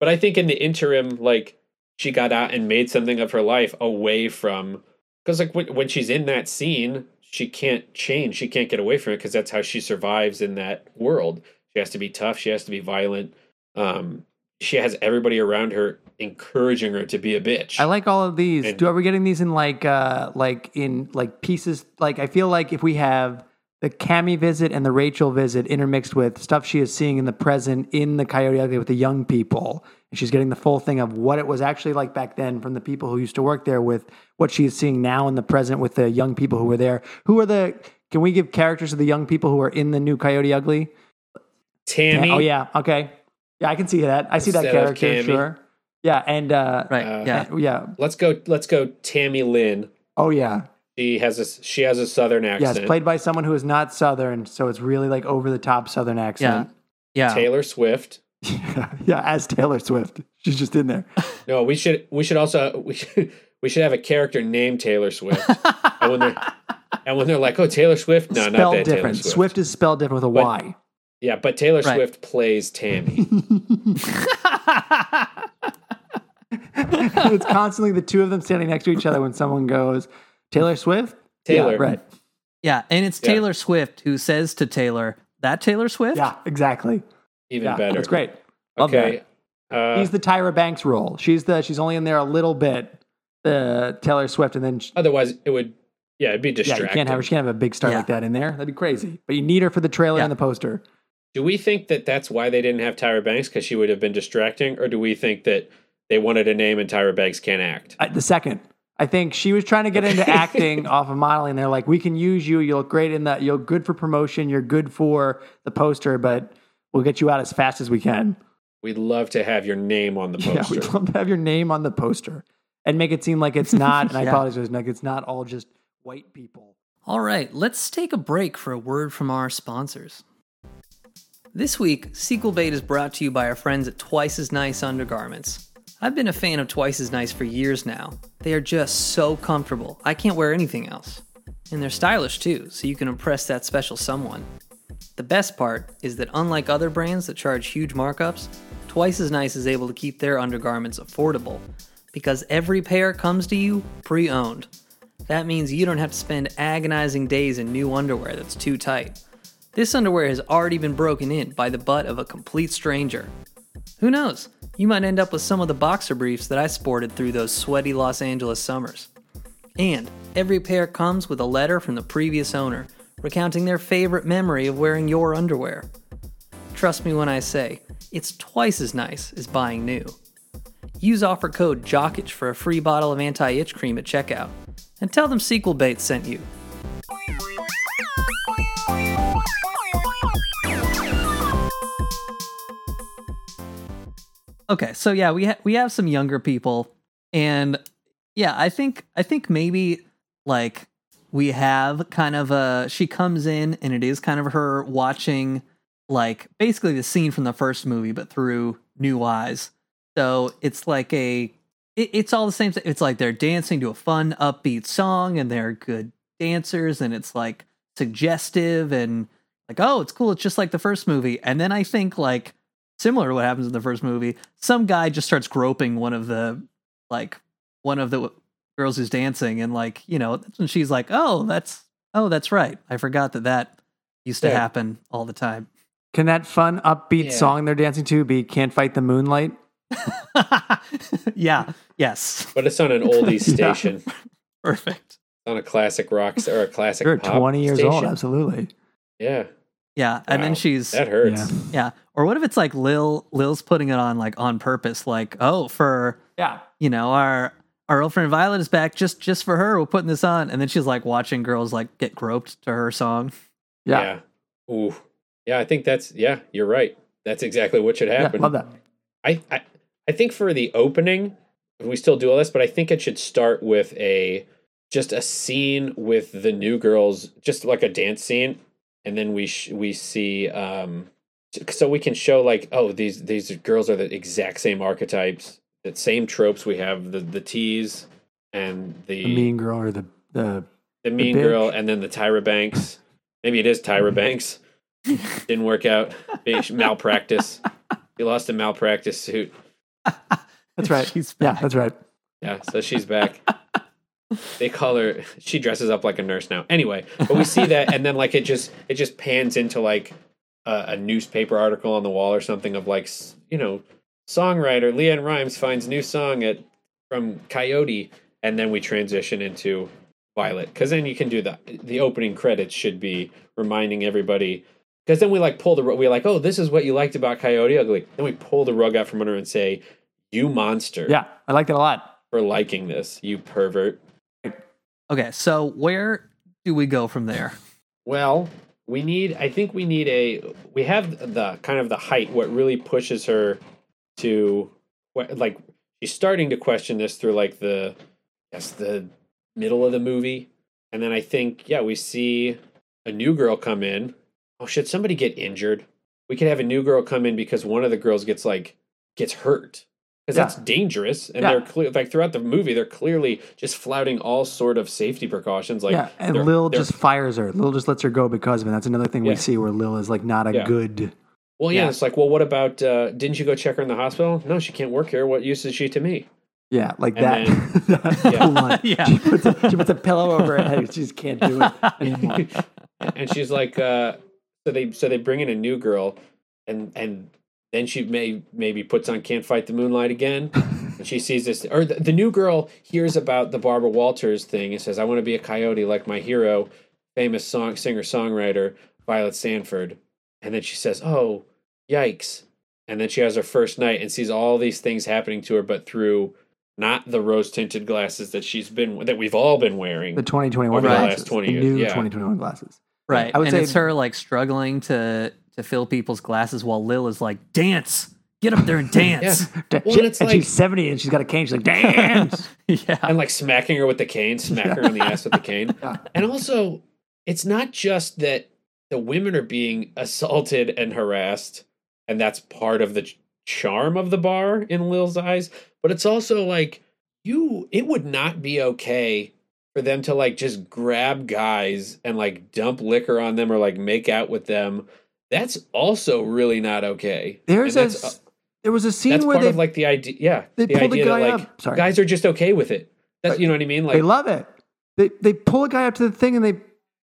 But I think in the interim, like she got out and made something of her life away from because like when when she's in that scene, she can't change. She can't get away from it because that's how she survives in that world. She has to be tough. She has to be violent. Um, she has everybody around her encouraging her to be a bitch. I like all of these. And- Do are we getting these in like uh like in like pieces? Like I feel like if we have the Cammie visit and the Rachel visit intermixed with stuff she is seeing in the present in the Coyote Ugly with the young people, and she's getting the full thing of what it was actually like back then from the people who used to work there with what she is seeing now in the present with the young people who were there. Who are the? Can we give characters to the young people who are in the new Coyote Ugly? Tammy. Oh yeah, okay, yeah, I can see that. I see that Instead of character. Sure. Yeah, and uh, Right. Uh, yeah. yeah. Let's go. Let's go. Tammy Lynn. Oh yeah. She has a she has a southern accent. it's played by someone who is not Southern, so it's really like over the top Southern accent. Yeah. yeah. Taylor Swift. Yeah. yeah, as Taylor Swift. She's just in there. No, we should we should also we should we should have a character named Taylor Swift. and when they're and when they're like, oh Taylor Swift, no, not spelled that Taylor different. Swift. Swift. is spelled different with a But- Y. Yeah, but Taylor Right. Swift plays Tammy. it's constantly the two of them standing next to each other when someone goes, Taylor Swift? Taylor. Yeah, right. Yeah, and it's Yeah. Taylor Swift who says to Taylor, "That Taylor Swift." Yeah, exactly. Even yeah, better. That's great. Love Okay. Uh, He's the Tyra Banks role. She's the she's only in there a little bit. The Taylor Swift, and then she, otherwise, it would. Yeah, it'd be distracting. yeah, you can't have she can't have a big star Yeah. like that in there. That'd be crazy. But you need her for the trailer Yeah. and the poster. Do we think that that's why they didn't have Tyra Banks because she would have been distracting, or do we think that they wanted a name and Tyra Banks can't act? Uh, the second, I think she was trying to get into acting off of modeling. They're like, we can use you. You look great in that. You're good for promotion. You're good for the poster, but we'll get you out as fast as we can. We'd love to have your name on the Yeah, poster. we'd love to have your name on the poster and make it seem like it's not. And I Yeah. apologize, like it's not all just white people. All right, let's take a break for a word from our sponsors. This week, Sequel Bait is brought to you by our friends at Twice as Nice Undergarments. I've been a fan of Twice as Nice for years now. They are just so comfortable. I can't wear anything else. And they're stylish too, so you can impress that special someone. The best part is that unlike other brands that charge huge markups, Twice as Nice is able to keep their undergarments affordable because every pair comes to you pre owned. That means you don't have to spend agonizing days in new underwear that's too tight. This underwear has already been broken in by the butt of a complete stranger. Who knows? You might end up with some of the boxer briefs that I sported through those sweaty Los Angeles summers. And every pair comes with a letter from the previous owner recounting their favorite memory of wearing your underwear. Trust me when I say, it's twice as nice as buying new. Use offer code JOCKITCH for a free bottle of anti itch cream at checkout. And tell them Sequel Bait sent you. Okay, so yeah, we ha- we have some younger people, and yeah, I think I think maybe like we have kind of a she comes in and it is kind of her watching like basically the scene from the first movie, but through new eyes. So it's like a it, it's all the same. It's like they're dancing to a fun, upbeat song, and they're good dancers, and it's like suggestive and like oh, it's cool. It's just like the first movie. And then I think like similar to what happens in the first movie, some guy just starts groping one of the like one of the girls who's dancing, and like you know, that's when she's like, oh, that's oh, that's right. I forgot that that used to Yeah. happen all the time. Can that fun, upbeat Yeah. song they're dancing to be Can't Fight the Moonlight? yeah. Yes. But it's on an oldies Yeah. station, Perfect. on a classic rock or a classic. You're pop 20 years old, absolutely. Yeah, Yeah, and then she's that hurts. Yeah. yeah. Or what if it's like Lil Lil's putting it on like on purpose, like oh for Yeah. you know our our old friend Violet is back just just for her. We're putting this on, and then she's like watching girls like get groped to her song. Yeah. Yeah. Ooh. Yeah, I think that's yeah, you're right. That's exactly what should Yeah, happen. love that. I, I I think for the opening, we still do all this, but I think it should start with a just a scene with the new girls, just like a dance scene, and then we sh- we see um so we can show like oh these these girls are the exact same archetypes, the same tropes we have the the tease and the The mean girl or the, the the mean bitch. girl and then the Tyra Banks. Maybe it is Tyra Banks. Didn't work out. Big malpractice. He lost a malpractice suit. that's right. She's yeah, that's right. Yeah, so she's back. They call her. She dresses up like a nurse now. Anyway, but we see that, and then like it just it just pans into like a, a newspaper article on the wall or something of like you know songwriter LeAnn Rimes finds new song at from Coyote, and then we transition into Violet because then you can do the the opening credits should be reminding everybody because then we like pull the rug. We're like, oh, this is what you liked about Coyote Ugly. Then we pull the rug out from under and say, you monster Yeah, I like that a lot. for liking this, you pervert. Okay, so where do we go from there? Well, we need. I think we need a. We have the kind of the height. What really pushes her to, like, she's starting to question this through like the, yes, the middle of the movie, and then I think yeah, we see a new girl come in. Oh, should somebody get injured? We could have a new girl come in because one of the girls gets like gets hurt because Yeah. that's dangerous, and Yeah. they're clear. Like throughout the movie, they're clearly just flouting all sort of safety precautions. Like yeah, and they're- Lil they're- just fires her. Lil just lets her go because of it. That's another thing Yeah. we see where Lil is like not a Yeah. good. Well, yeah, Yeah. it's like, well, what about? Uh, didn't you go check her in the hospital? No, she can't work here. What use is she to me? Yeah, like And that. that yeah. Yeah. She, puts a, she puts a pillow over her head. She just can't do it anymore. and she's like, uh, so they so they bring in a new girl, and and then she may maybe puts on "Can't Fight the Moonlight" again, and she sees this, or the, the new girl hears about the Barbara Walters thing and says, "I want to be a coyote like my hero, famous song singer songwriter Violet Sanford," and then she says, "Oh, yikes!" And then she has her first night and sees all these things happening to her, but through not the rose tinted glasses that she's been that we've all been wearing. The 2021 Over the glasses. last 20 the years, new yeah. 2021 glasses. Right. I would and say- it's her like struggling to to fill people's glasses while Lil is like, dance. Get up there and dance. Da- Well, she- it's and like- she's 70 and she's got a cane. She's like, dance. Yeah. and like smacking her with the cane, smack her on the ass with the cane. Yeah. And also, it's not just that the women are being assaulted and harassed, and that's part of the ch- charm of the bar in Lil's eyes, but it's also like you it would not be okay for them to like just grab guys and like dump liquor on them or like make out with them. That's also really not okay. There's And a, that's, uh, s- there was a scene that's where part they, of like the idea yeah they the pulled the idea guy that like up. Sorry. guys are just okay with it that's you know what i mean like they love it. They, they pull a guy up to the thing and they,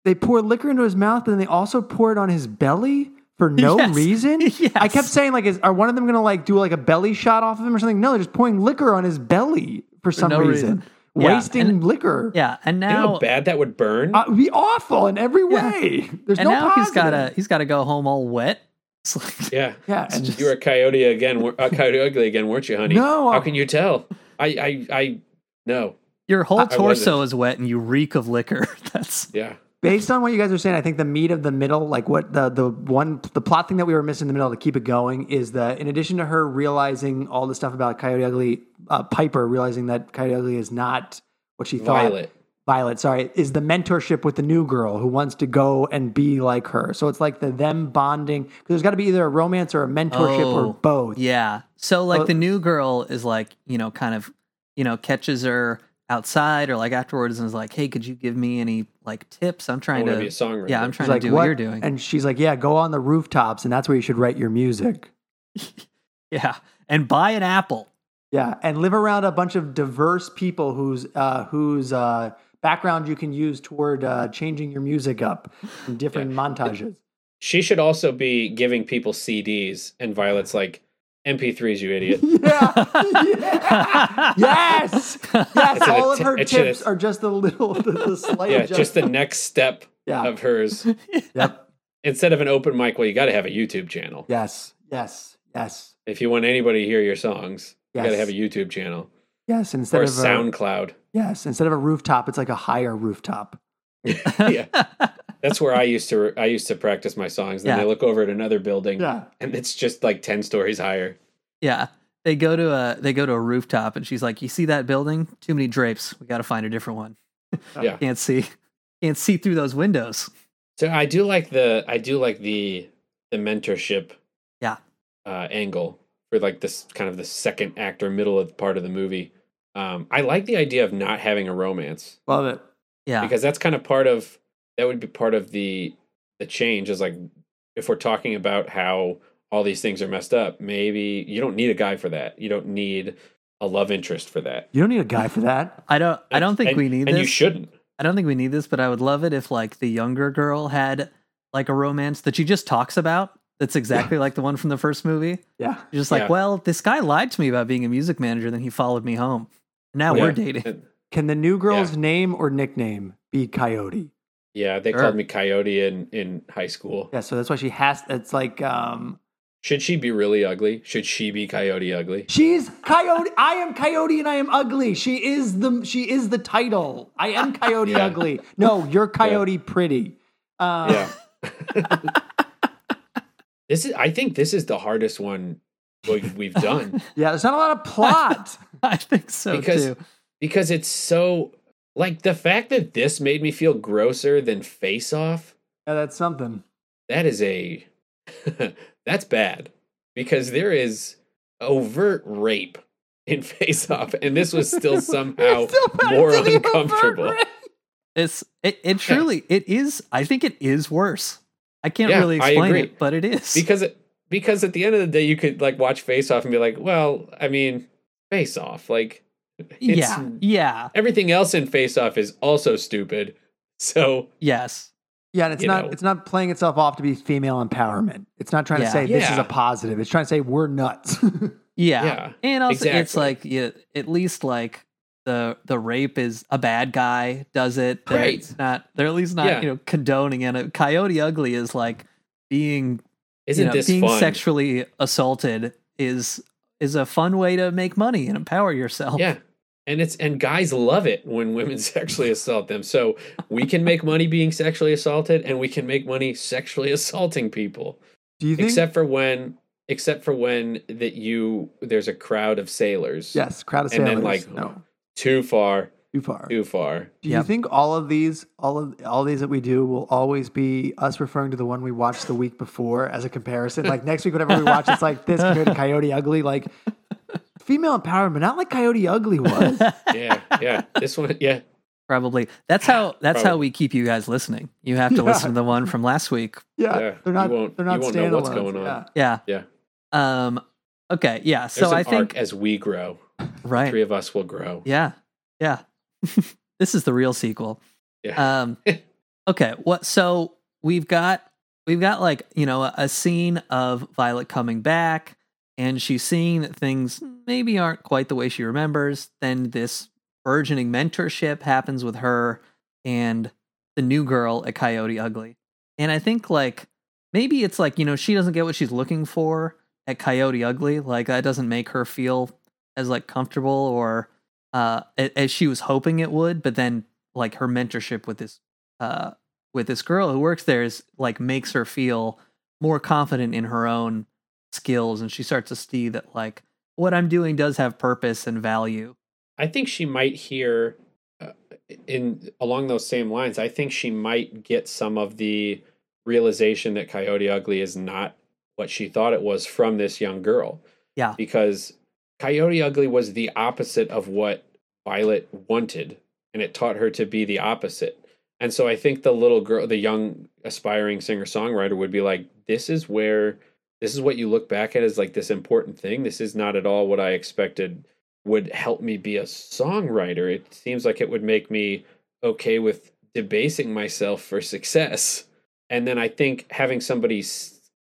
they pour liquor into his mouth, and they also pour it on his belly for no Yes. reason. I kept saying, like, is, are one of them going to like do like a belly shot off of him or something? No, they're just pouring liquor on his belly for some no reason. reason. Yeah, Wasting and- liquor. Yeah. And you know now how bad that would burn Uh, it'd be awful in every Yeah. way. There's and no now He's gotta he's gotta go home all wet. Like, yeah Yeah, and you were a coyote again a coyote ugly again weren't you honey No, how I- can you tell i i i no your whole I torso wasn't. is wet and you reek of liquor. That's yeah based on what you guys are saying, I think the meat of the middle, like what the the one the plot thing that we were missing in the middle to keep it going is that in addition to her realizing all the stuff about Coyote Ugly, uh, Piper realizing that Coyote Ugly is not what she thought. violet Violet, sorry, is the mentorship with the new girl who wants to go and be like her. So it's like the them bonding because there's got to be either a romance or a mentorship Oh, or both. Yeah. So like Well- the new girl is like, you know, kind of, you know, catches her outside or like afterwards and is like, "Hey, could you give me any like tips? I'm trying want to to be a songwriter Yeah, I'm She's trying like, to do what? what? you're doing." And she's like, yeah, go on the rooftops, and that's where you should write your music. yeah. And buy an apple. Yeah, and live around a bunch of diverse people whose uh, whose uh, background you can use toward uh, changing your music up in different montages. she should also be giving people cds and violet's like mp3s you idiot yeah. yeah. yes, yes. an All of her it should- tips are just a little, the, the slight. yeah just the next step Yeah. of hers Yep. instead of an open mic well you got to have a youtube channel Yes. Yes. Yes. if you want anybody to hear your songs you got to have a youtube channel Yes. Instead or a of a, soundcloud yes, instead of a rooftop, it's like a higher rooftop. yeah that's where i used to i used to practice my songs then Yeah. i look over at another building Yeah. and it's just like 10 stories higher yeah. They go to a they go to a rooftop and she's like, "You see that building? Too many drapes. We got to find a different one. Yeah. Can't see. Can't see through those windows." so i do like the i do like the the mentorship Yeah. uh angle for like this kind of the second act or middle of part of the movie um i like the idea of not having a romance Love it. Yeah. because that's kind of part of that would be part of the the change is like if we're talking about how all these things are messed up maybe you don't need a guy for that you don't need a love interest for that You don't need a guy for that. I don't I don't think And- we need and this. you shouldn't I don't think we need this, but I would love it if like the younger girl had like a romance that she just talks about. That's exactly like the one from the first movie. Yeah. You're just like, Yeah. well, this guy lied to me about being a music manager, then he followed me home. Now Yeah. we're dating. Can the new girl's name or nickname be Coyote? Yeah they Sure. called me coyote in in high school Yeah, so that's why she has. It's like um, should she be really ugly should she be coyote ugly she's Coyote. I am Coyote, and I am ugly. She is the she is the title. I am Coyote Yeah. ugly. No, you're Coyote pretty. Um, yeah this is i think this is the hardest one we've, we've done yeah. There's not a lot of plot. I think so Because- too. because it's so like the fact that this made me feel grosser than face off yeah, that's something. that is a that's bad because there is overt rape in face off and this was still somehow Still more than the overt uncomfortable. It's it, it truly it is I think it is worse. I can't Yeah, really explain it, but it is. because it, because at the end of the day you could like watch face off and be like well i mean face off like yeah, yeah, Everything else in Face Off is also stupid. So yes, Yeah, and it's not know. it's not playing itself off to be female empowerment. It's not trying Yeah. to say this is a positive. It's trying to say we're nuts. yeah, Yeah, and also it's like yeah, at least like the the rape is a bad guy does it. They're Right. not they're at least not Yeah. you know condoning it. Coyote Ugly is like being isn't you know, this being fun? sexually assaulted is is a fun way to make money and empower yourself. Yeah. And it's and guys love it when women sexually assault them. So we can make money being sexually assaulted and we can make money sexually assaulting people. Do you think Except for when except for when that you there's a crowd of sailors. Yes, crowd of sailors. And sailors. then, like, no, Too far, too far. too far. Do you Yep. think all of these, all of all these that we do, will always be us referring to the one we watched the week before as a comparison? Like next week, whatever we watch, it's like this compared to Coyote Ugly. Like female empowerment, not like Coyote Ugly was. Yeah, yeah. This one, yeah. Probably. That's how that's how we keep you guys listening. You have to Yeah. listen to the one from last week. Yeah, Yeah, they're not. you won't- they're not you won't know what's going on. Yeah. Yeah. Yeah. Um okay, yeah. There's So an I think as we grow. right. Three of us will grow. Yeah. Yeah. this is the real sequel. Yeah. Um okay, what so we've got we've got like, you know, a, a scene of Violet coming back and she's seeing that things maybe aren't quite the way she remembers. Then this burgeoning mentorship happens with her and the new girl at Coyote Ugly. And I think like maybe it's like, you know, she doesn't get what she's looking for at Coyote Ugly. Like that doesn't make her feel as like comfortable or uh as she was hoping it would, but then like her mentorship with this uh with this girl who works there is like makes her feel more confident in her own skills and she starts to see that like what I'm doing does have purpose and value. I think she might hear uh, in along those same lines. I think she might get some of the realization that Coyote Ugly is not what she thought it was from this young girl. Yeah. Because Coyote Ugly was the opposite of what Violet wanted, and it taught her to be the opposite. And so I think the little girl, the young aspiring singer songwriter would be like, this is where, this is what you look back at as like this important thing. This is not at all what I expected would help me be a songwriter. It seems like it would make me okay with debasing myself for success. And then I think having somebody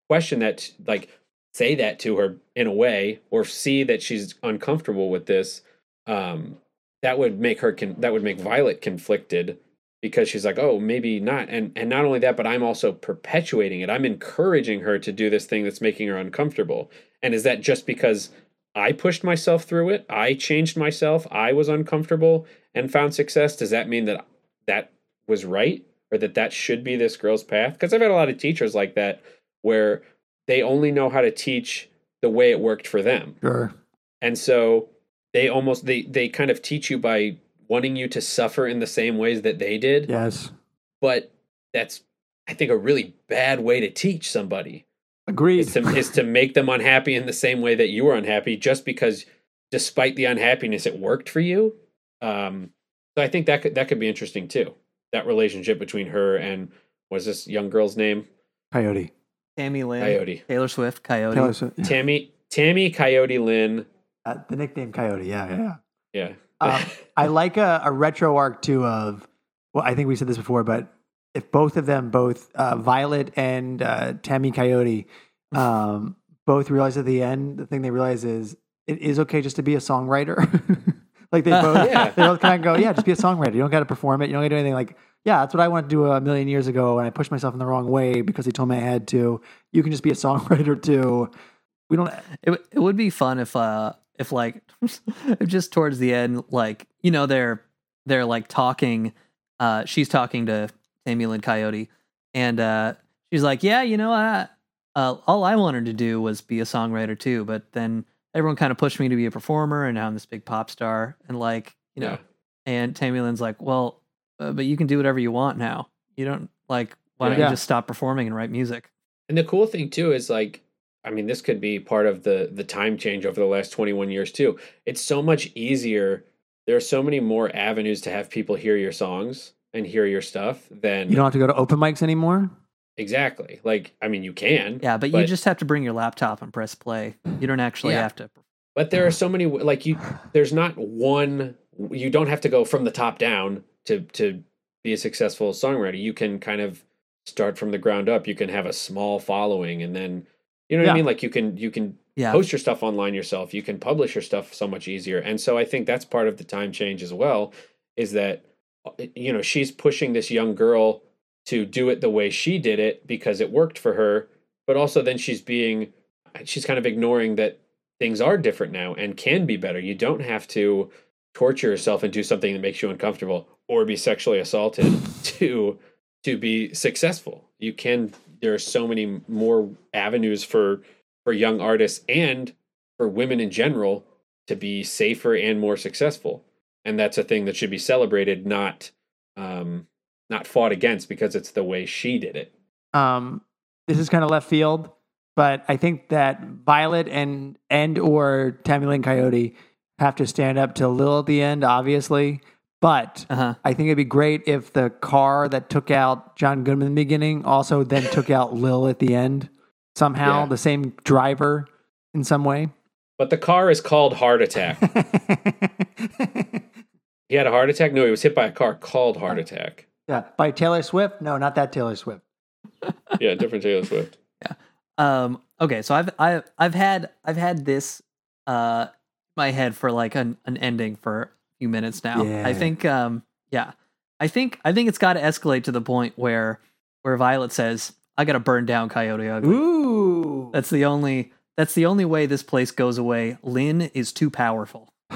question that, like say that to her in a way, or see that she's uncomfortable with this, um, that would make her con- that would make Violet conflicted because she's like, oh, maybe not. And and not only that, but I'm also perpetuating it. I'm encouraging her to do this thing that's making her uncomfortable. And is that just because I pushed myself through it? I changed myself. I was uncomfortable and found success. Does that mean that that was right or that that should be this girl's path? Because I've had a lot of teachers like that where they only know how to teach the way it worked for them. Sure. And so they almost they they kind of teach you by wanting you to suffer in the same ways that they did. Yes. But that's I think a really bad way to teach somebody Agreed. is to, is to make them unhappy in the same way that you were unhappy just because despite the unhappiness it worked for you um so i think that could that could be interesting too that relationship between her and what's this young girl's name Coyote. Tammy Lynn, coyote Taylor Swift, Coyote. Taylor Swift. Yeah. tammy tammy coyote lynn Uh, the nickname Coyote. Yeah, yeah, yeah. yeah Um, I like a, a retro arc too of well, I think we said this before, but if both of them, both uh, Violet and uh, Tammy Coyote, um, both realize at the end, the thing they realize is it is okay just to be a songwriter. like they both, Yeah. they both kind of go, yeah, just be a songwriter. You don't got to perform it. You don't got to do anything. Like, yeah, that's what I wanted to do a million years ago, and I pushed myself in the wrong way because they told me I had to. You can just be a songwriter too. We don't. It it would be fun if uh if like if just towards the end like you know they're they're like talking uh she's talking to Tammy Lynn Coyote and uh she's like yeah you know I uh all I wanted to do was be a songwriter too but then everyone kind of pushed me to be a performer and now I'm this big pop star and like you know Yeah. and Tammy Lynn's like well uh, but you can do whatever you want now you don't like why don't Yeah. you just stop performing and write music And the cool thing too is like, I mean, this could be part of the the time change over the last 21 years too. It's so much easier. There are so many more avenues to have people hear your songs and hear your stuff than You don't have to go to open mics anymore. exactly. Like, I mean, you can. Yeah, but, you just have to bring your laptop and press play. You don't actually Yeah. have to but there are so many like you. There's not one. You don't have to go from the top down to to be a successful songwriter. You can kind of start from the ground up. You can have a small following, and then you know what Yeah. I mean. Like you can you can Yeah. post your stuff online yourself. You can publish your stuff so much easier. And so I think that's part of the time change as well. Is that uh, you know she's pushing this young girl to do it the way she did it because it worked for her, but also then she's being she's kind of ignoring that things are different now and can be better. You don't have to torture yourself and do something that makes you uncomfortable or be sexually assaulted to to be successful. You can there are so many more avenues for for young artists and for women in general to be safer and more successful. And that's a thing that should be celebrated, not um not fought against because it's the way she did it. Um, this is kind of left field, but I think that Violet and and or Tammy Lynn Coyote have to stand up to Lil at the end, obviously. But Uh huh. I think it'd be great if the car that took out John Goodman in the beginning also then took out Lil at the end somehow, Yeah. the same driver in some way. But the car is called Heart Attack. He had a heart attack? No, he was hit by a car called Heart Attack. yeah, by Taylor Swift? No, not that Taylor Swift. Yeah, different Taylor Swift. Yeah. Um. Okay. So I've I've I've had I've had this uh my head for like an an ending for a few minutes now. Yeah. I think um yeah I think I think it's got to escalate to the point where where Violet says I got to burn down Coyote Ugly. Ooh. That's the only that's the only way this place goes away. Lynn is too powerful.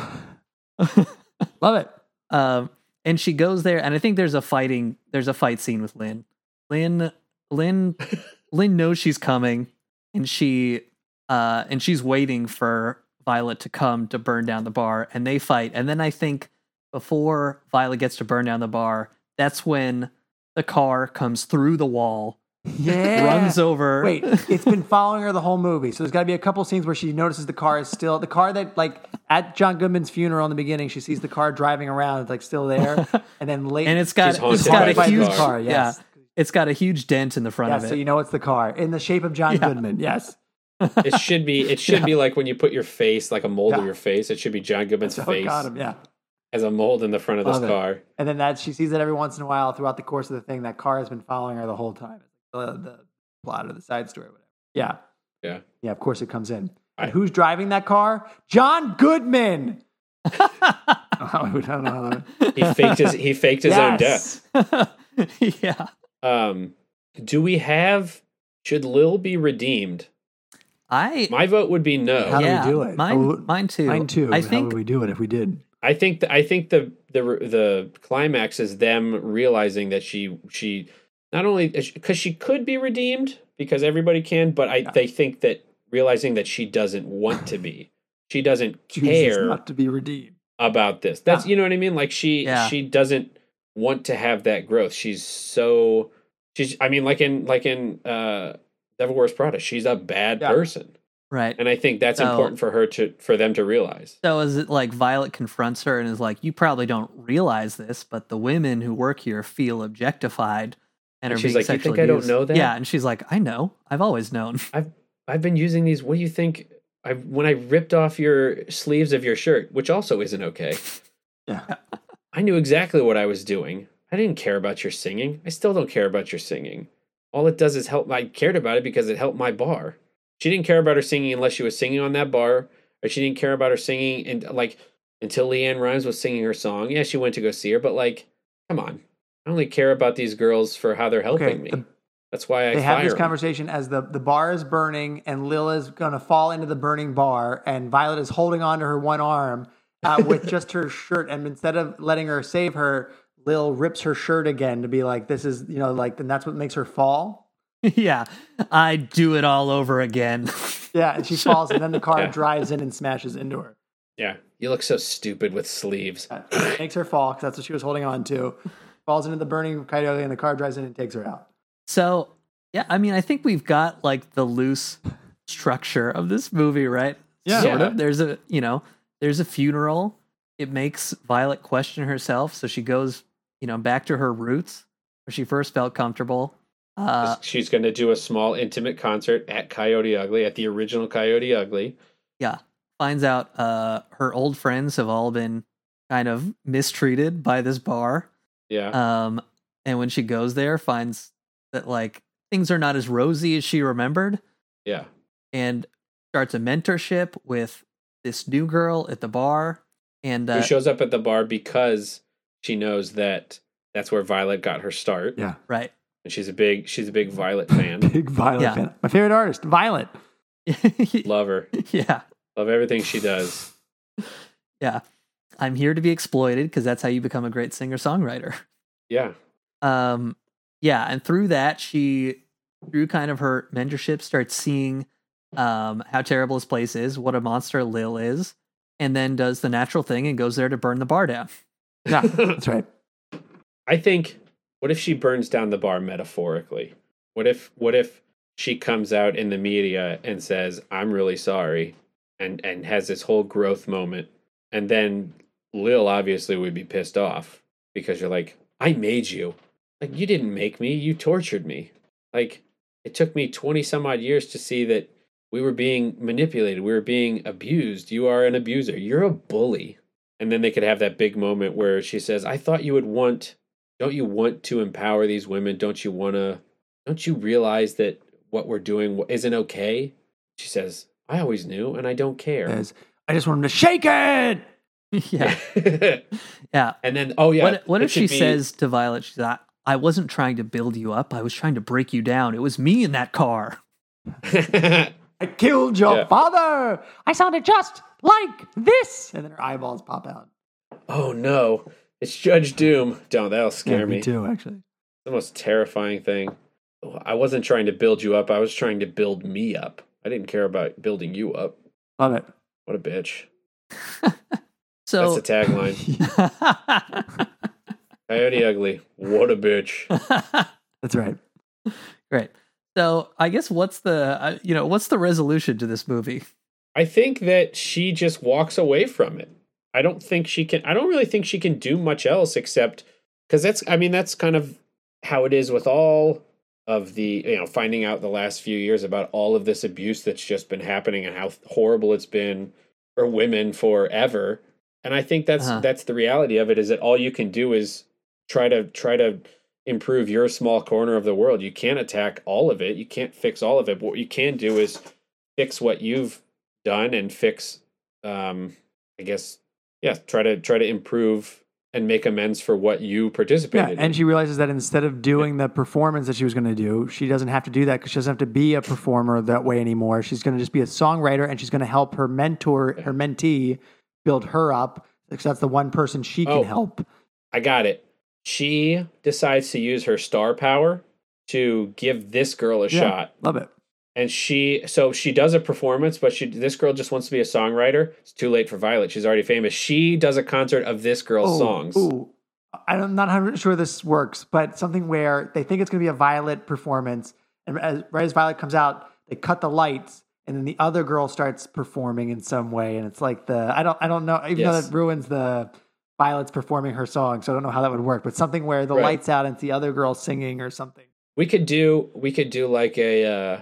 Love it. Um, and she goes there, and I think there's a fighting, there's a fight scene with Lynn. Lynn, Lynn, Lynn knows she's coming, and she, uh, and she's waiting for Violet to come to burn down the bar, and they fight. And then I think before Violet gets to burn down the bar, that's when the car comes through the wall, Yeah. runs over. Wait, it's been following her the whole movie. So there's got to be a couple scenes where she notices the car is still the car that like at John Goodman's funeral in the beginning. She sees the car driving around, it's like still there, and then late and it's got, it's got a huge car. car. Yes. yeah, it's got a huge dent in the front Yes, of it. so you know it's the car in the shape of John Yeah. Goodman. Yes. It should be it should Yeah. be like when you put your face, like a mold Yeah. of your face. It should be John Goodman's face got him. Yeah. as a mold in the front of this it. car. And then that she sees it every once in a while throughout the course of the thing. That car has been following her the whole time. The, the plot of the side story, whatever. Yeah. Yeah. Yeah. Of course it comes in. I- And who's driving that car? John Goodman. I don't know how that- He faked his he faked his own death. Yeah. Um do we have should Lil be redeemed? I My vote would be no. How do we do it? Mine, Oh, mine too. Mine too. I How think would we do it if we did? I think th- I think the the the climax is them realizing that she she not only because she could be redeemed because everybody can, but I they think that realizing that she doesn't want to be, she doesn't care not to be redeemed. about this. That's Yeah. you know what I mean. Like she Yeah. she doesn't want to have that growth. She's so she's I mean like in like in uh Devil Wears Prada, she's a bad Yeah. person, right. and I think that's So- important for her to for them to realize. So is it like Violet confronts her and is like, "You probably don't realize this, but the women who work here feel objectified and, And are she's being like, "You sexually think I don't know that? Yeah, and she's like, "I know. I've always known." I've been using these. What do you think? I when I ripped off your sleeves of your shirt, which also isn't okay. Yeah. I knew exactly what I was doing. I didn't care about your singing. I still don't care about your singing. All it does is help. I cared about it because it helped my bar. She didn't care about her singing unless she was singing on that bar, or she didn't care about her singing and like until LeAnn Rimes was singing her song. Yeah, she went to go see her, but like, come on. I only care about these girls for how they're helping Okay, me. the- That's why I they have this 'em. conversation as the, the bar is burning and Lil is going to fall into the burning bar and Violet is holding on to her one arm uh, with just her shirt and instead of letting her save her, Lil rips her shirt again to be like, this is, you know, like, and that's what makes her fall. yeah, I do it all over again. Yeah, and she falls and then the car Yeah. drives in and smashes into her. Yeah, you look so stupid with sleeves. Uh, makes her fall because that's what she was holding on to. Falls into the burning coyote and the car drives in and takes her out. so yeah, I mean, I think we've got like the loose structure of this movie, right? Yeah. sort Yeah. of. There's a you know, there's a funeral. It makes Violet question herself, so she goes, you know, back to her roots where she first felt comfortable. Uh, She's going to do a small intimate concert at Coyote Ugly, at the original Coyote Ugly. yeah, finds out uh her old friends have all been kind of mistreated by this bar. Yeah. Um, and when she goes there, finds that like things are not as rosy as she remembered, yeah. and starts a mentorship with this new girl at the bar. And uh, Who shows up at the bar because she knows that that's where Violet got her start. Yeah. right, And she's a big she's a big Violet fan. Big Violet Yeah. fan. My favorite artist, Violet. Love her. yeah, Love everything she does. yeah. I'm here to be exploited because that's how you become a great singer songwriter. Yeah. um yeah and through that she through kind of her mentorship starts seeing um how terrible this place is what a monster lil is and then does the natural thing and goes there to burn the bar down Yeah, that's right. I think what if she burns down the bar metaphorically? What if what if she comes out in the media and says, I'm really sorry and and has this whole growth moment and then Lil obviously would be pissed off because you're like, I made you. Like you didn't make me, you tortured me. Like it took me 20 some odd years to see that we were being manipulated, we were being abused. You are an abuser. You're a bully. And then they could have that big moment where she says, I thought you would want, don't you want to empower these women? Don't you want to, don't you realize that what we're doing isn't okay? She says, I always knew and I don't care. Says, I just want him to shake it. yeah yeah and then, oh yeah. what, what if she be- says to violet she's like i wasn't trying to build you up i was trying to break you down it was me in that car I killed your Yeah. father. I sounded just like this. And then her eyeballs pop out. oh no, it's Judge Doom. Don't, that'll scare Yeah, me. me too, actually. the most terrifying thing. Oh, I wasn't trying to build you up. I was trying to build me up. I didn't care about building you up. Love it. What a bitch. so That's the tagline. Coyote Ugly. What a bitch. That's right. great so i guess what's the uh, you know what's the resolution to this movie I think that she just walks away from it. I don't think she can. I don't really think she can do much else except because that's. I mean, that's kind of how it is with all of the you know finding out the last few years about all of this abuse that's just been happening and how horrible it's been for women forever. And I think that's Uh-huh. that's the reality of it is that all you can do is try to try to improve your small corner of the world. You can't attack all of it. You can't fix all of it. But what you can do is fix what you've done and fix um I guess yeah, try to try to improve and make amends for what you Yeah, participated in. and she realizes that instead of doing the performance that she was going to do, she doesn't have to do that because she doesn't have to be a performer that way anymore. She's going to just be a songwriter, and she's going to help her mentor, her mentee, build her up because that's the one person she can Oh. help. I got it. She decides to use her star power to give this girl a Yeah. shot. Love it. And she so she does a performance, but she this girl just wants to be a songwriter. It's too late for Violet. She's already famous. She does a concert of this girl's Ooh, songs. Ooh, I'm not 100 sure this works, but something where they think it's going to be a Violet performance, and as, right as Violet comes out, they cut the lights, and then the other girl starts performing in some way, and it's like the I don't I don't know even though Yes. that ruins the Violet's performing her song, so I don't know how that would work, but something where the Right. lights out and it's the other girl singing or something. We could do we could do like a uh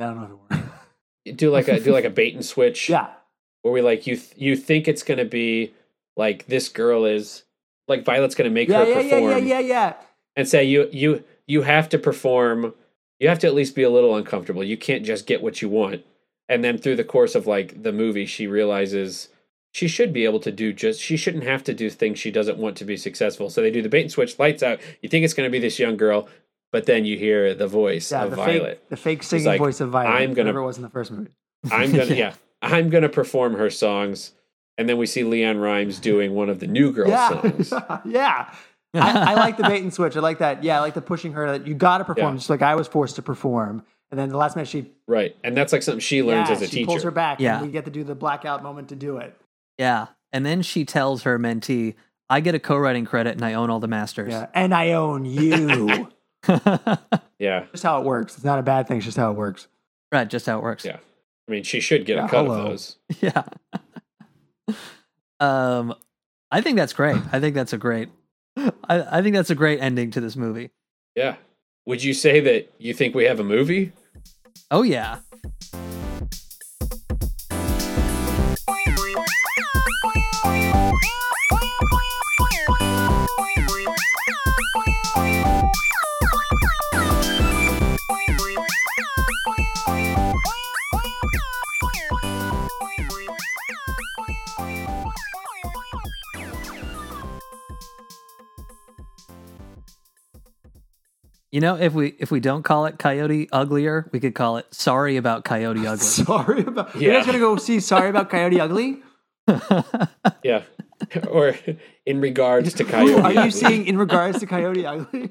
I don't know if it works. do like a do like a bait and switch. yeah, where we like you th- you think it's gonna be like this girl is like Violet's gonna make yeah, her yeah, yeah, yeah, yeah, yeah. and say you you you have to perform you have to at least be a little uncomfortable you can't just get what you want and then through the course of like the movie she realizes she should be able to do just she shouldn't have to do things she doesn't want to be successful so they do the bait and switch lights out you think it's going to be this young girl but then you hear the voice Yeah, of the violet fake, the fake singing like, voice of Violet. "I'm gonna- whatever it was in the first movie. i'm gonna Yeah. yeah i'm gonna perform her songs and then we see LeAnn Rimes doing one of the new girl yeah, songs yeah. I, I like the bait and switch. I like that. Yeah, I like the pushing her that you got to perform, Yeah. just like I was forced to perform. And then the last minute she right and that's like something she learns yeah, as a teacher. she pulls her back. Yeah. and we get to do the blackout moment to do it. Yeah and then she tells her mentee i get a co-writing credit and i own all the masters Yeah, and I own you. yeah just how it works. It's not a bad thing. It's just how it works. right just how it works Yeah. I mean, she should get Yeah, a cut hello. of those. yeah um i think that's great i think that's a great I, I think that's a great ending to this movie Yeah. Would you say that you think we have a movie? oh yeah You know, if we if we don't call it Coyote Uglier, we could call it Sorry about Coyote Ugly. Sorry about. You Yeah. guys gonna go see Sorry about Coyote Ugly? Yeah. or in regards to Who Coyote. are you seeing in regards to Coyote Ugly?